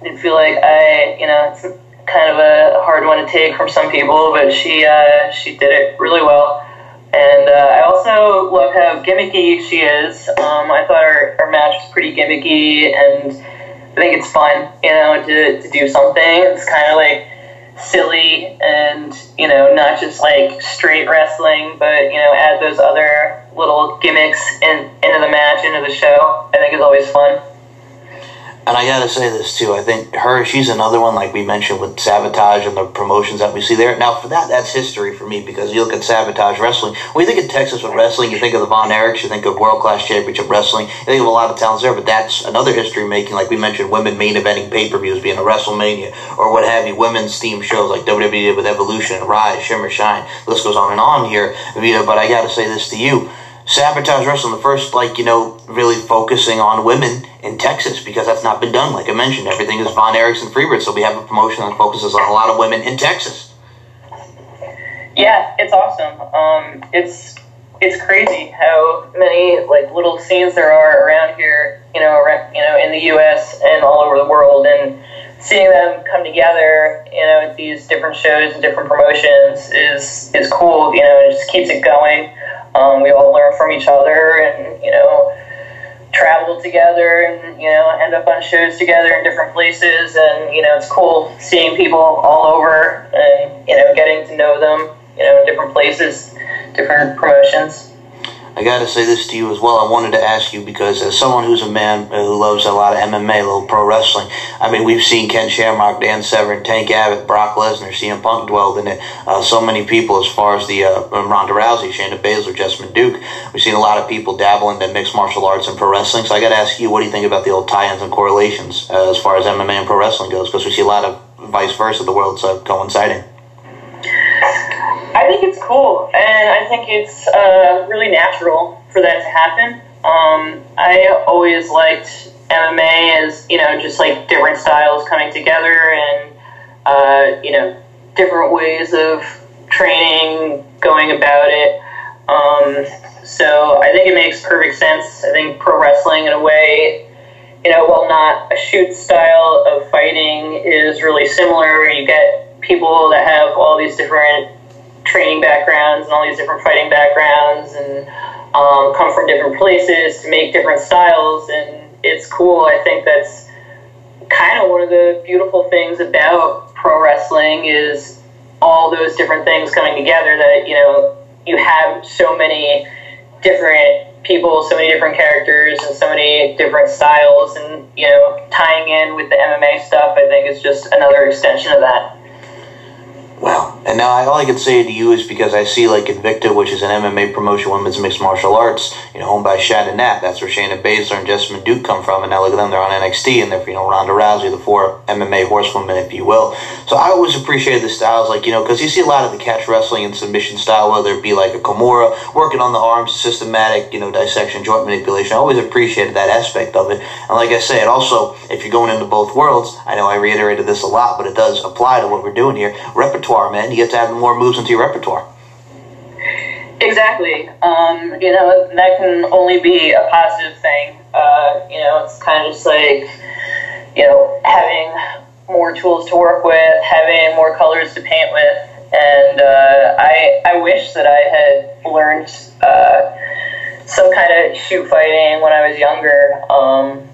I didn't feel like I, you know, it's kind of a hard one to take from some people, but she uh, she did it really well. And uh, I also love how gimmicky she is. Um, I thought our, our match was pretty gimmicky, and I think it's fun, you know, to, to do something. It's kind of like silly and, you know, not just like straight wrestling, but, you know, add those other little gimmicks in, into the match, into the show. I think is always fun. And I gotta say this too. I think her, she's another one like we mentioned with Sabotage and the promotions that we see there. Now, for that, that's history for me because you look at Sabotage Wrestling. When you think of Texas with wrestling, you think of the Von Erichs, you think of World Class Championship Wrestling, you think of a lot of talents there. But that's another history making, like we mentioned, women main eventing pay per views, being a WrestleMania or what have you, women's theme shows like WWE with Evolution, Rise, Shimmer, Shine. The list goes on and on here. But I gotta say this to you Sabotage Wrestling, the first, like, you know, really focusing on women in Texas because that's not been done. Like I mentioned, everything is Von Erichs and Freebird, so we have a promotion that focuses on a lot of women in Texas. Yeah, it's awesome. Um, it's it's crazy how many like little scenes there are around here, you know, around, you know, in the U.S. and all over the world, and seeing them come together, you know, at these different shows and different promotions is is cool. You know, it just keeps it going. Um, we all learn from each other, and you know, travel together, and you know, end up on shows together in different places. And you know, it's cool seeing people all over, and you know, getting to know them, you know, in different places, different promotions. I got to say this to you as well. I wanted to ask you because as someone who's a man who loves a lot of MMA, a little pro wrestling, I mean, we've seen Ken Shamrock, Dan Severn, Tank Abbott, Brock Lesnar, CM Punk dwelled in it. Uh, so many people as far as the uh, Ronda Rousey, Shayna Baszler, Jessamyn Duke. We've seen a lot of people dabble into mixed martial arts and pro wrestling. So I got to ask you, what do you think about the old tie-ins and correlations uh, as far as MMA and pro wrestling goes? Because we see a lot of vice versa, the world's uh, coinciding. I think it's cool, and I think it's uh, really natural for that to happen. Um, I always liked MMA as you know just like different styles coming together, and uh, you know different ways of training, going about it. Um, so I think it makes perfect sense. I think pro wrestling, in a way, you know, while not a shoot style of fighting, is really similar. You get people that have all these different training backgrounds and all these different fighting backgrounds and um, come from different places to make different styles and it's cool i think that's kind of one of the beautiful things about pro wrestling is all those different things coming together that you know you have so many different people so many different characters and so many different styles and you know tying in with the mma stuff i think is just another extension of that. And now all I can say to you is because I see like Invicta, which is an MMA promotion, women's mixed martial arts, you know, owned by Shannon Knapp. That's where Shayna Baszler and Jessamyn Duke come from. And now look at them, they're on NXT and they're, you know, Ronda Rousey, the four MMA horsewomen, if you will. So I always appreciated the styles, like, you know, because you see a lot of the catch wrestling and submission style, whether it be like a Kimura, working on the arms, systematic, you know, dissection, joint manipulation. I always appreciated that aspect of it. And like I said, also, if you're going into both worlds, I know I reiterated this a lot, but it does apply to what we're doing here. Repertoire repertoire, man. You get to add more moves into your repertoire. Exactly. Um, you know, that can only be a positive thing. Uh, you know, it's kind of just like, you know, having more tools to work with, having more colors to paint with. And uh, I, I wish that I had learned uh, some kind of shoot fighting when I was younger. Um,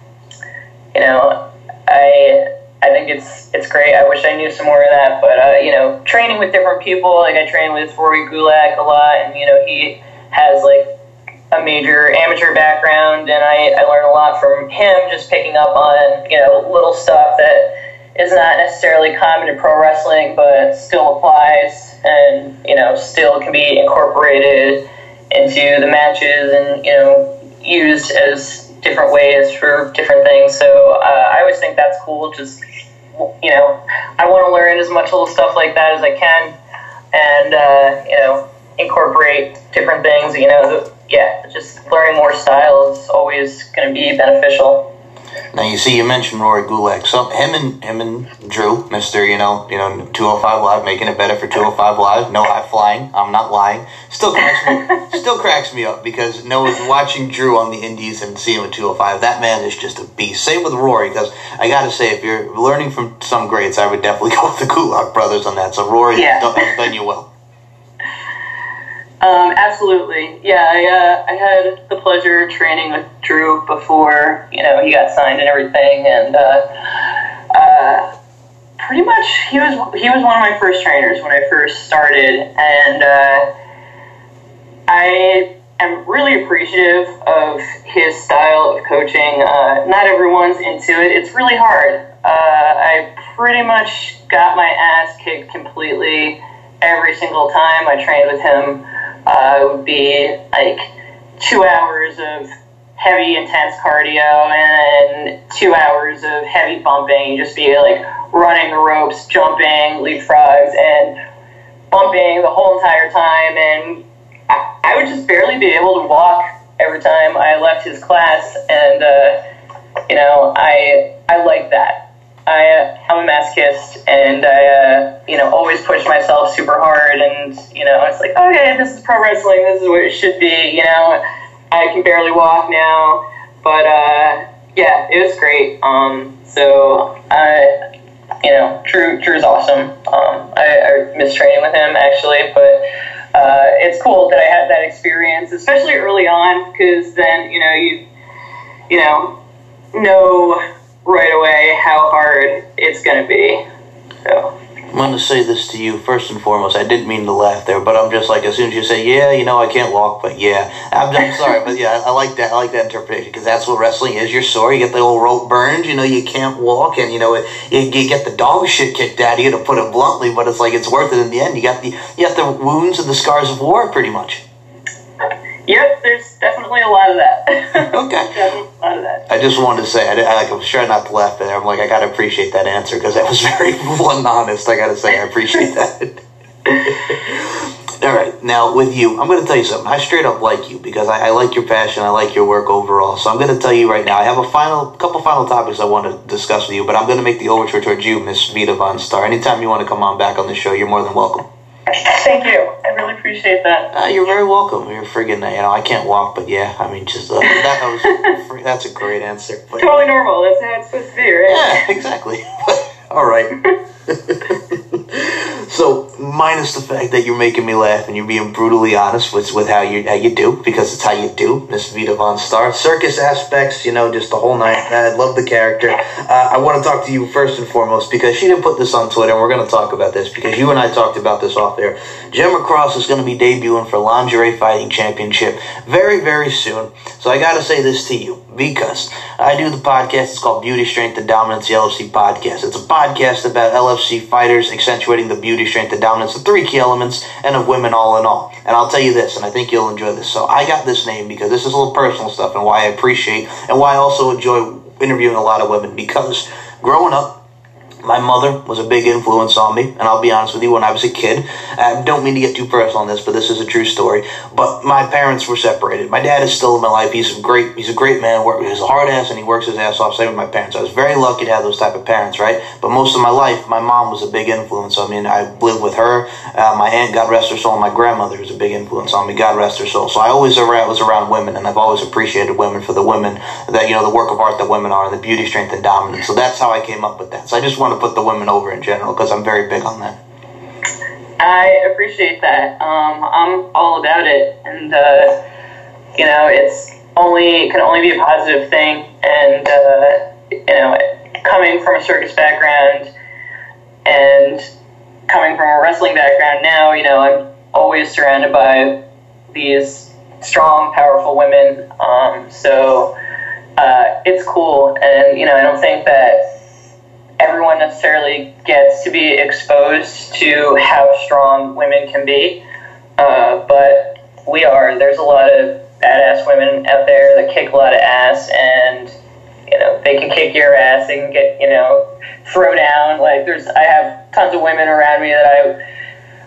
you know, I I think it's it's great. I wish I knew some more of that, but uh, you know, training with different people. Like I train with Rory Gulak a lot, and you know, he has like a major amateur background, and I, I learned a lot from him just picking up on, you know, little stuff that is not necessarily common in pro wrestling, but still applies and, you know, still can be incorporated into the matches and, you know, used as different ways for different things. So uh, I always think that's cool. Just, you know, I want to learn as much little stuff like that as I can and, uh, you know, incorporate different things, you know, yeah, just learning more styles is always going to be beneficial. Now you see, you mentioned Rory Gulak. So him and him and Drew, Mister, you know, you know, two hundred five live, making it better for two hundred five live. No high flying. I'm not lying. Still cracks me. still cracks me up because no, watching Drew on the Indies and seeing him at two hundred oh five, that man is just a beast. Same with Rory, because I got to say, if you're learning from some greats, I would definitely go with the Gulak brothers on that. So Rory yeah. has done you well. Um, absolutely. Yeah, I, uh, I had the pleasure of training with Drew before, you know, he got signed and everything. And uh, uh, pretty much he was, he was one of my first trainers when I first started. And uh, I am really appreciative of his style of coaching. Uh, not everyone's into it. It's really hard. Uh, I pretty much got my ass kicked completely every single time I trained with him uh, it would be like two hours of heavy, intense cardio and two hours of heavy bumping. Just be like running the ropes, jumping, leapfrogs, and bumping the whole entire time. And I, I would just barely be able to walk every time I left his class. And, uh, you know, I, I like that. I, I'm a masochist, and I, uh, you know, always push myself super hard, and you know, it's like, okay, this is pro wrestling. This is what it should be. You know, I can barely walk now, but uh, yeah, it was great. Um, so I, you know, Drew, Drew's awesome. Um, I, I miss training with him actually, but uh, it's cool that I had that experience, especially early on, because then you know you, you know, know right away how hard it's going to be. So. I'm going to say this to you first and foremost. I didn't mean to laugh there, but I'm just like as soon as you say, "Yeah, you know, I can't walk," but yeah, I'm, I'm sorry, but yeah, I like that. I like that interpretation because that's what wrestling is. You're sore, you get the old rope burned, you know, you can't walk, and you know, it, you, you get the dog shit kicked out of you to put it bluntly, but it's like it's worth it in the end. You got the you got the wounds and the scars of war, pretty much. Yep, there's definitely a lot of that. okay. a lot of that. I just wanted to say, I, I, like, I was trying not to laugh there. I'm like, I got to appreciate that answer because that was very blunt and honest. I got to say, I appreciate that. All right, now with you, I'm going to tell you something. I straight up like you because I, I, like your passion. I like your work overall. So I'm going to tell you right now. I have a final, couple final topics I want to discuss with you, but I'm going to make the overture towards you, Miss Vita Von Starr. Anytime you want to come on back on the show, you're more than welcome. Thank you. I really appreciate that. Uh, you're very welcome. You're friggin', you know, I can't walk, but yeah, I mean, just uh, that was that's a great answer. But, totally normal. That's how it's supposed to be, right? Yeah, exactly. All right. So minus the fact that you're making me laugh and you're being brutally honest with with how you how you do because it's how you do Miss Vita Von Starr circus aspects you know just the whole night I love the character. Uh, I want to talk to you first and foremost because she didn't put this on Twitter and we're going to talk about this because you and I talked about this off there Gemma Cross is going to be debuting for Lingerie Fighting Championship very very soon. So I got to say this to you because I do the podcast. It's called Beauty, Strength, and Dominance, the LFC podcast. It's a podcast about LFC fighters accentuating the beauty, strength, and dominance of three key elements and of women all in all. And I'll tell you this, and I think you'll enjoy this. So I got this name because this is a little personal stuff and why I appreciate and why I also enjoy interviewing a lot of women because growing up, my mother was a big influence on me, and I'll be honest with you, when I was a kid, I don't mean to get too personal on this, but this is a true story. But my parents were separated. My dad is still in my life. He's a great, he's a great man. He's a hard ass, and he works his ass off. Same with my parents. I was very lucky to have those type of parents, right? But most of my life, my mom was a big influence on me, and I lived with her. Uh, my aunt, God rest her soul, and my grandmother was a big influence on me. God rest her soul. So I always was around women, and I've always appreciated women for the women that you know the work of art that women are, and the beauty, strength, and dominance. So that's how I came up with that. So I just want to put the women over in general because I'm very big on that. I appreciate that. Um, I'm all about it, and uh, you know, it's only it can only be a positive thing. And uh, you know, coming from a circus background and coming from a wrestling background now, you know, I'm always surrounded by these strong, powerful women. Um, so uh, it's cool, and you know, I don't think that everyone necessarily gets to be exposed to how strong women can be, uh, but we are. There's a lot of badass women out there that kick a lot of ass, and you know, they can kick your ass. They can get you know, throw down. Like there's, I have tons of women around me that I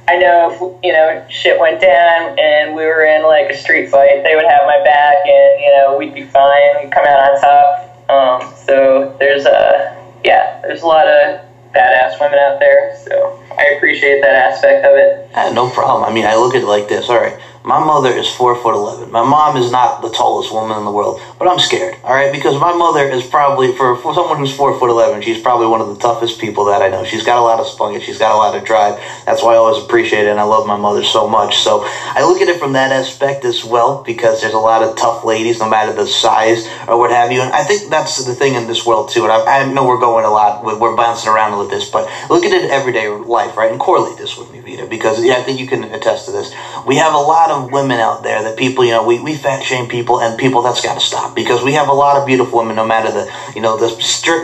I know if you know shit went down and we were in like a street fight, they would have my back, and you know we'd be fine. We'd come out on top. Um, so there's a yeah, there's a lot of badass women out there. So I appreciate that aspect of it. Yeah, no problem. I mean, I look at it like this. All right, my mother is four foot eleven. My mom is not the tallest woman in the world, but I'm scared. All right, because my mother is probably for, for someone who's four foot eleven, she's probably one of the toughest people that I know. She's got a lot of spunk. She's got a lot of drive. That's why I always appreciate it, and I love my mother so much. So I look at it from that aspect as well, because there's a lot of tough ladies, no matter the size or what have you. And I think that's the thing in this world too. And I, I know we're going a lot, we're bouncing around with this, but look at it everyday life, right? And correlate this with Vita, because yeah, I think you can attest to this. We have a lot of women out there that people, you know, we, we fat shame people and people that's got to stop because we have a lot of beautiful women, no matter the, you know, the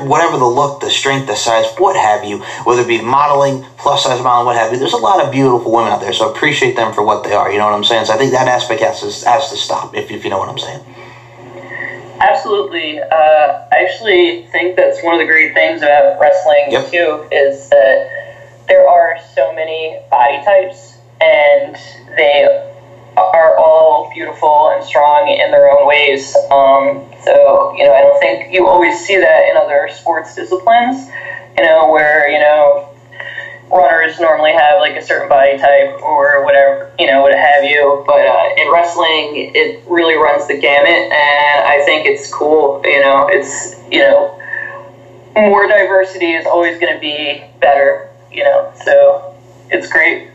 whatever the look, the strength, the size, what have you, whether it be modeling, plus size modeling, what have you. There's a lot of beautiful women out there, so appreciate them for what they are. You know what I'm saying? So I think that aspect has to, has to stop, if, if you know what I'm saying. Absolutely. Uh, I actually think that's one of the great things about wrestling yep. too is that there are so many body types and they are all beautiful and strong in their own ways. Um, so, you know, I don't think you always see that in other sports disciplines, you know, where, you know, runners normally have like a certain body type or whatever, you know, what have you. But uh, in wrestling, it really runs the gamut, and I think it's cool. You know, it's, you know, more diversity is always going to be better, you know, so it's great.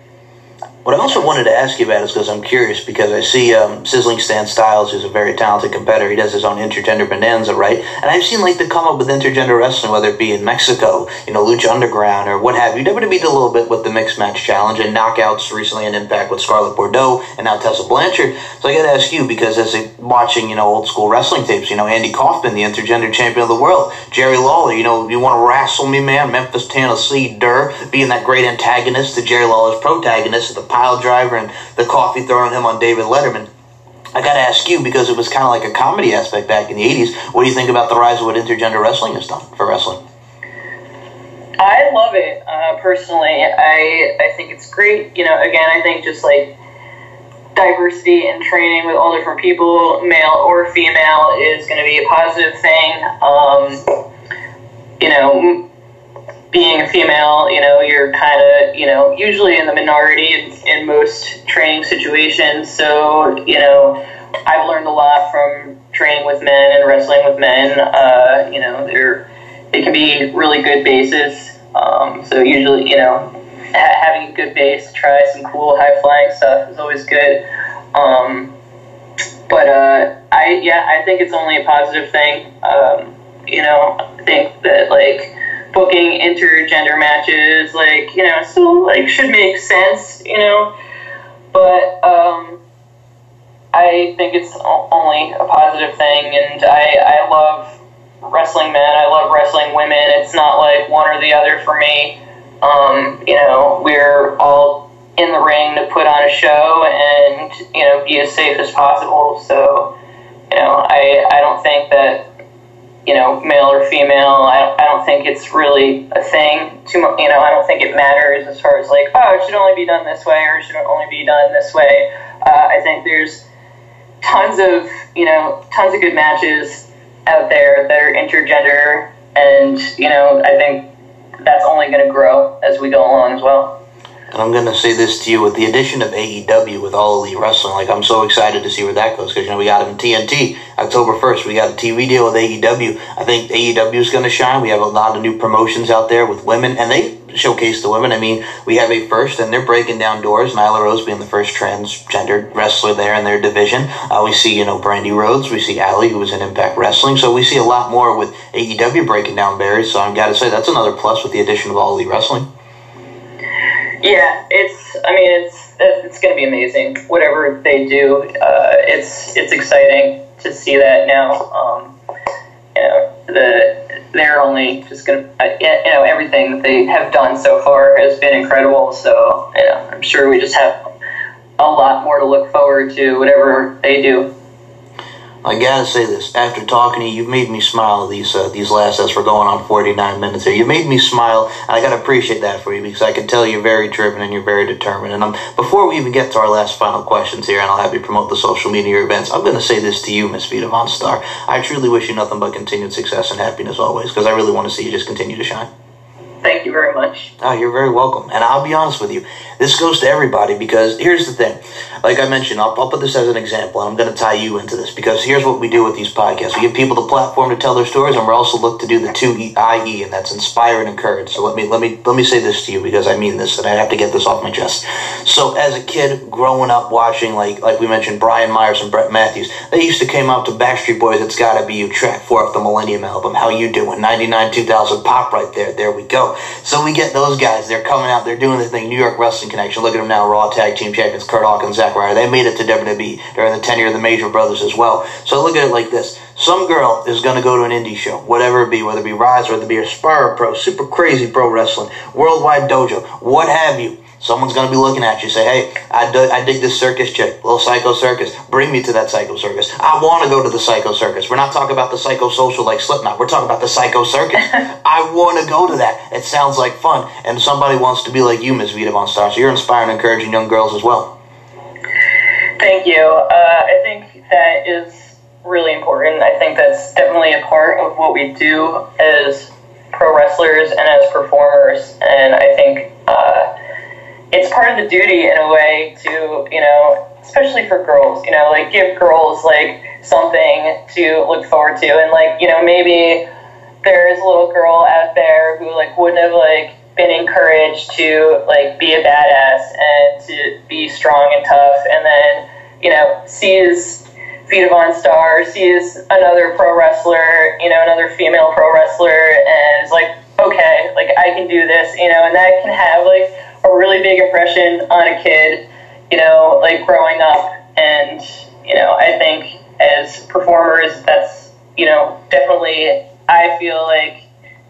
What I also wanted to ask you about is because I'm curious because I see um, Sizzling Stan Styles, who's a very talented competitor. He does his own intergender bonanza, right? And I've seen like the come up with intergender wrestling, whether it be in Mexico, you know, Lucha Underground or what have you. WWE did a little bit with the mixed match challenge and knockouts recently in Impact with Scarlett Bordeaux and now Tessa Blanchard. So I got to ask you because as a, watching, you know, old school wrestling tapes, you know, Andy Kaufman, the intergender champion of the world, Jerry Lawler, you know, you want to wrestle me, man? Memphis, Tennessee, Durr, being that great antagonist to Jerry Lawler's protagonist, of the pile driver and the coffee throwing him on David Letterman. I got to ask you because it was kind of like a comedy aspect back in the 80s. What do you think about the rise of what intergender wrestling has done for wrestling? I love it uh, personally. I I think it's great. You know, again, I think just like diversity and training with all different people, male or female, is going to be a positive thing. Um, you know, being a female, you know, you're kind of, you know, usually in the minority in, in most training situations. So, you know, I've learned a lot from training with men and wrestling with men. Uh, you know, they're they can be really good bases. Um, so usually, you know, ha- having a good base, try some cool high flying stuff is always good. Um, but uh, I yeah, I think it's only a positive thing. Um, you know, I think that like booking intergender matches, like, you know, still, like, should make sense, you know, but, um, I think it's only a positive thing, and I, I love wrestling men, I love wrestling women, it's not like one or the other for me, um, you know, we're all in the ring to put on a show and, you know, be as safe as possible, so, you know, I, I don't think that you know, male or female. I, I don't think it's really a thing. Too much, you know, I don't think it matters as far as like, oh, it should only be done this way or it should only be done this way. Uh, I think there's tons of you know tons of good matches out there that are intergender, and you know, I think that's only going to grow as we go along as well. And I'm going to say this to you with the addition of AEW with All Elite Wrestling. Like, I'm so excited to see where that goes because, you know, we got him in TNT October 1st. We got a TV deal with AEW. I think AEW is going to shine. We have a lot of new promotions out there with women, and they showcase the women. I mean, we have a first, and they're breaking down doors. Nyla Rose being the first transgendered wrestler there in their division. Uh, we see, you know, Brandi Rhodes. We see Allie, who was in Impact Wrestling. So we see a lot more with AEW breaking down barriers. So I've got to say, that's another plus with the addition of All Elite Wrestling. Yeah, it's. I mean, it's it's going to be amazing. Whatever they do, uh, it's it's exciting to see that now. Um, you know, the they're only just going to, uh, you know, everything that they have done so far has been incredible. So, you know, I'm sure we just have a lot more to look forward to, whatever they do. I gotta say this. After talking to you, you've made me smile these uh, these last as we're going on 49 minutes here. You made me smile, and I gotta appreciate that for you because I can tell you're very driven and you're very determined. And um, before we even get to our last final questions here, and I'll have you promote the social media events, I'm gonna say this to you, Miss Vita Von Starr. I truly wish you nothing but continued success and happiness always because I really want to see you just continue to shine. Thank you very much. Oh, you're very welcome. And I'll be honest with you, this goes to everybody because here's the thing. Like I mentioned, I'll, I'll put this as an example, and I'm going to tie you into this because here's what we do with these podcasts. We give people the platform to tell their stories, and we're also look to do the two IE, and that's inspire and encourage. So let me let me let me say this to you because I mean this, and I have to get this off my chest. So as a kid, growing up watching like like we mentioned, Brian Myers and Brett Matthews, they used to came out to Backstreet Boys. It's gotta be you track four of the Millennium album. How you doing? 99, 2000 pop right there. There we go. So we get those guys. They're coming out. They're doing the thing. New York Wrestling Connection. Look at them now. Raw Tag Team Champions. Kurt Hawkins, Zack Ryder. They made it to WWE during the tenure of the Major Brothers as well. So look at it like this. Some girl is going to go to an indie show, whatever it be, whether it be Rise, whether it be a Aspire Pro, Super Crazy Pro Wrestling, Worldwide Dojo, what have you. Someone's going to be looking at you say, hey, I, do, I dig this circus chick, little psycho circus. Bring me to that psycho circus. I want to go to the psycho circus. We're not talking about the psycho social like Slipknot. We're talking about the psycho circus. I want to go to that. It sounds like fun. And somebody wants to be like you, Miss Vita Von Starr. So you're inspiring and encouraging young girls as well. Thank you. Uh, I think that is really important. I think that's definitely a part of what we do as pro wrestlers and as performers. And I think uh, it's part of the duty in a way to, you know, especially for girls, you know, like give girls like something to look forward to. And like, you know, maybe there's a little girl out there who like wouldn't have like been encouraged to like be a badass and to be strong and tough and then you know sees Vita Von Starr sees another pro wrestler you know another female pro wrestler and is like okay like I can do this you know and that can have like a really big impression on a kid you know like growing up. And you know I think as performers that's you know definitely I feel like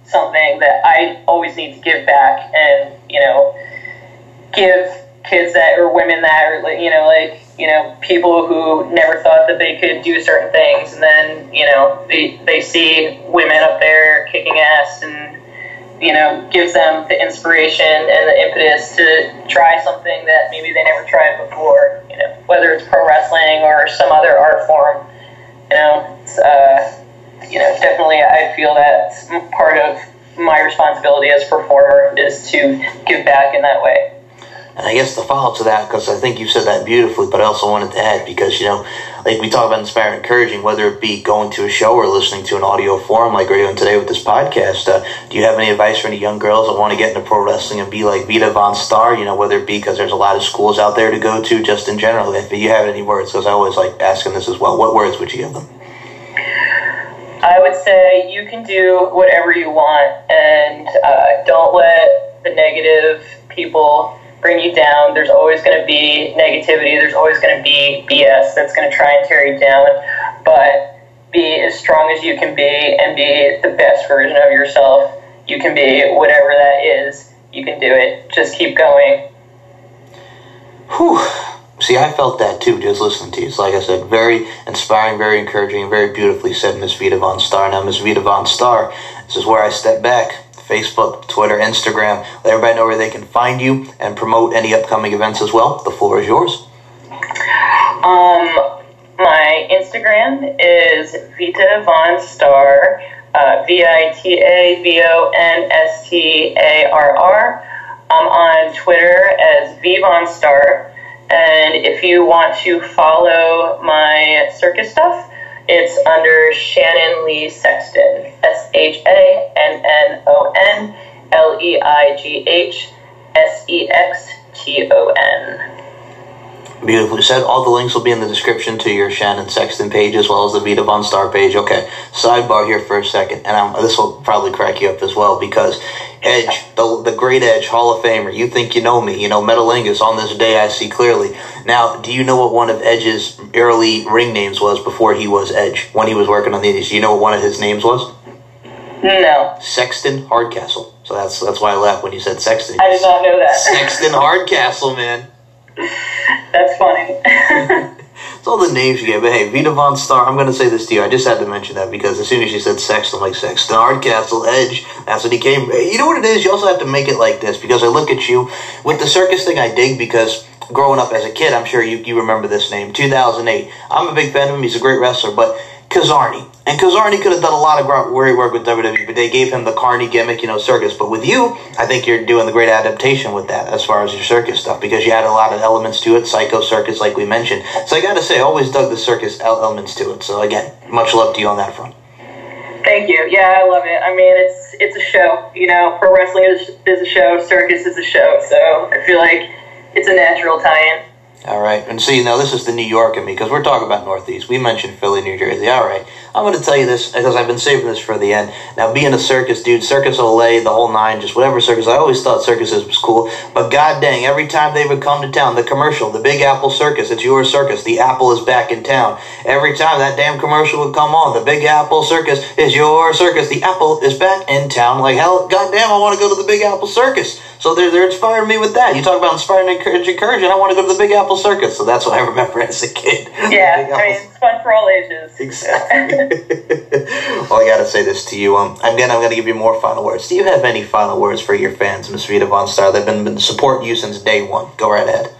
something that I always need to give back and, you know, give kids that or women that or you know like you know people who never thought that they could do certain things. And then you know they they see women up there kicking ass and you know gives them the inspiration and the impetus to try something that maybe they never tried before you know whether it's pro wrestling or some other art form you know it's, uh, you know, definitely I feel that part of my responsibility as performer is to give back in that way. And I guess the follow up to that, because I think you said that beautifully, but I also wanted to add, because, you know, like we talk about inspiring, encouraging, whether it be going to a show or listening to an audio forum like we're doing today with this podcast, uh, do you have any advice for any young girls that want to get into pro wrestling and be like Vita Von Starr, you know, whether it be because there's a lot of schools out there to go to, just in general, if you have any words, because I always like asking this as well, what words would you give them? I would say you can do whatever you want and uh, don't let the negative people bring you down. There's always going to be negativity. There's always going to be BS that's going to try and tear you down. But be as strong as you can be and be the best version of yourself you can be, whatever that is. You can do it. Just keep going. Whew. See, I felt that too, just listening to you. It's like I said, very inspiring, very encouraging, very beautifully said, Miss Vita Von Starr. Now, Miss Vita Von Starr, this is where I step back. Facebook, Twitter, Instagram. Let everybody know where they can find you and promote any upcoming events as well. The floor is yours. Um, my Instagram is Vita Von Starr, uh, V I T A V O N S T A R R. I'm on Twitter as V Von Starr. And if you want to follow my circus stuff, it's under Shannon Leigh Sexton. S H A N N O N L E I G H S E X T O N. Beautifully said. All the links will be in the description to your Shannon Sexton page as well as the Vita Von Starr page. Okay, sidebar here for a second, and I'm, this will probably crack you up as well because Edge, the, the great Edge, Hall of Famer. You think you know me. You know, Metalingus, on this day I see clearly. Now, do you know what one of Edge's early ring names was before he was Edge, when he was working on the Indies? Do you know what one of his names was? No. Sexton Hardcastle. So that's that's why I laughed when you said Sexton. I did not know that. Sexton Hardcastle, man. That's funny. It's all the names you get. But hey, Vita Von Starr, I'm going to say this to you. I just had to mention that because as soon as you said sex, I'm like Sexton, Hardcastle, Edge, that's what he came. You know what it is? You also have to make it like this because I look at you with the circus thing. I dig because growing up as a kid, I'm sure you, you remember this name, 2008. I'm a big fan of him. He's a great wrestler, but Kizarny. And Kizarny could have done a lot of great work with WWE, but they gave him the Carney gimmick, you know, circus. But with you, I think you're doing the great adaptation with that as far as your circus stuff because you had a lot of elements to it, Psycho Circus, like we mentioned. So I got to say, I always dug the circus elements to it. So again, much love to you on that front. Thank you. Yeah, I love it. I mean, it's it's a show. You know, pro wrestling is, is a show, circus is a show. So I feel like it's a natural tie-in. All right. And see, now this is the New York in me because we're talking about Northeast. We mentioned Philly, New Jersey. All right. I'm going to tell you this because I've been saving this for the end. Now, being a circus dude, Circus Olay, the whole nine, just whatever circus, I always thought circuses was cool. But god dang, every time they would come to town, the commercial, the Big Apple Circus, it's your circus. The apple is back in town. Every time that damn commercial would come on, the Big Apple Circus is your circus. The apple is back in town. Like, hell, god damn, I want to go to the Big Apple Circus. So they're, they're inspiring me with that. You talk about inspiring and encouraging, encouraging. I want to go to the Big Apple Circus. So that's what I remember as a kid. Yeah, I mean, it's fun for all ages. Exactly. well, I gotta say this to you. Um, again, I'm gonna give you more final words. Do you have any final words for your fans, Miss Vita Von Starr? They've been, been supporting you since day one. Go right ahead.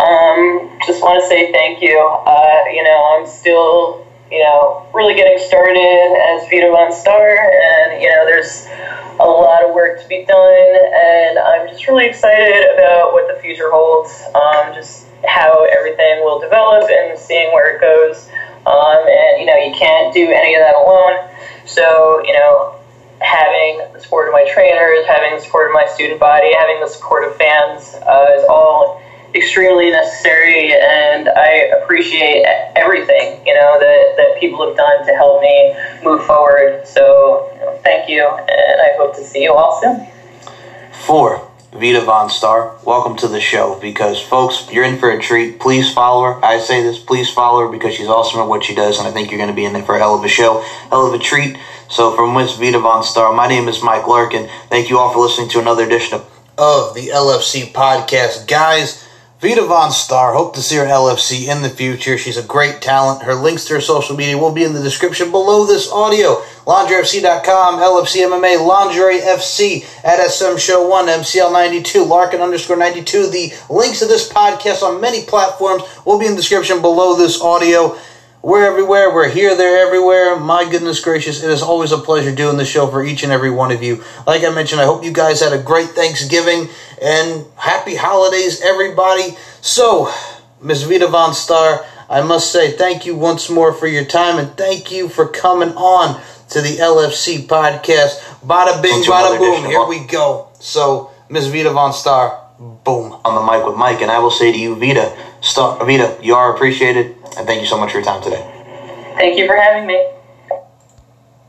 Um, just want to say thank you. Uh, you know, I'm still, you know, really getting started as Vita Von Starr, and you know, there's a lot of work to be done, and I'm just really excited about what the future holds. Um, just how everything will develop and seeing where it goes. Um, and, you know, you can't do any of that alone. So, you know, having the support of my trainers, having the support of my student body, having the support of fans uh, is all extremely necessary. And I appreciate everything, you know, that, that people have done to help me move forward. So, you know, thank you. And I hope to see you all soon. Four. Vita Von Starr, welcome to the show because, folks, you're in for a treat. Please follow her. I say this, please follow her because she's awesome at what she does, and I think you're going to be in there for a hell of a show, hell of a treat. So, from Miss Vita Von Starr, my name is Mike Larkin. Thank you all for listening to another edition of, of the LFC podcast. Guys, Vita Von Starr, hope to see her LFC in the future. She's a great talent. Her links to her social media will be in the description below this audio. LingerieFC.com, LFC MMA, Lingerie FC at SM Show 1, MCL 92, Larkin underscore 92. The links to this podcast on many platforms will be in the description below this audio. We're everywhere. We're here, there, everywhere. My goodness gracious, it is always a pleasure doing the show for each and every one of you. Like I mentioned, I hope you guys had a great Thanksgiving and happy holidays, everybody. So, Miss Vita Von Starr, I must say thank you once more for your time and thank you for coming on to the LFC podcast. Bada bing, bada boom. Here we go. So, Miss Vita Von Starr, boom, on the mic with Mike. And I will say to you, Vita, Star, Vita, you are appreciated. And thank you so much for your time today. Thank you for having me.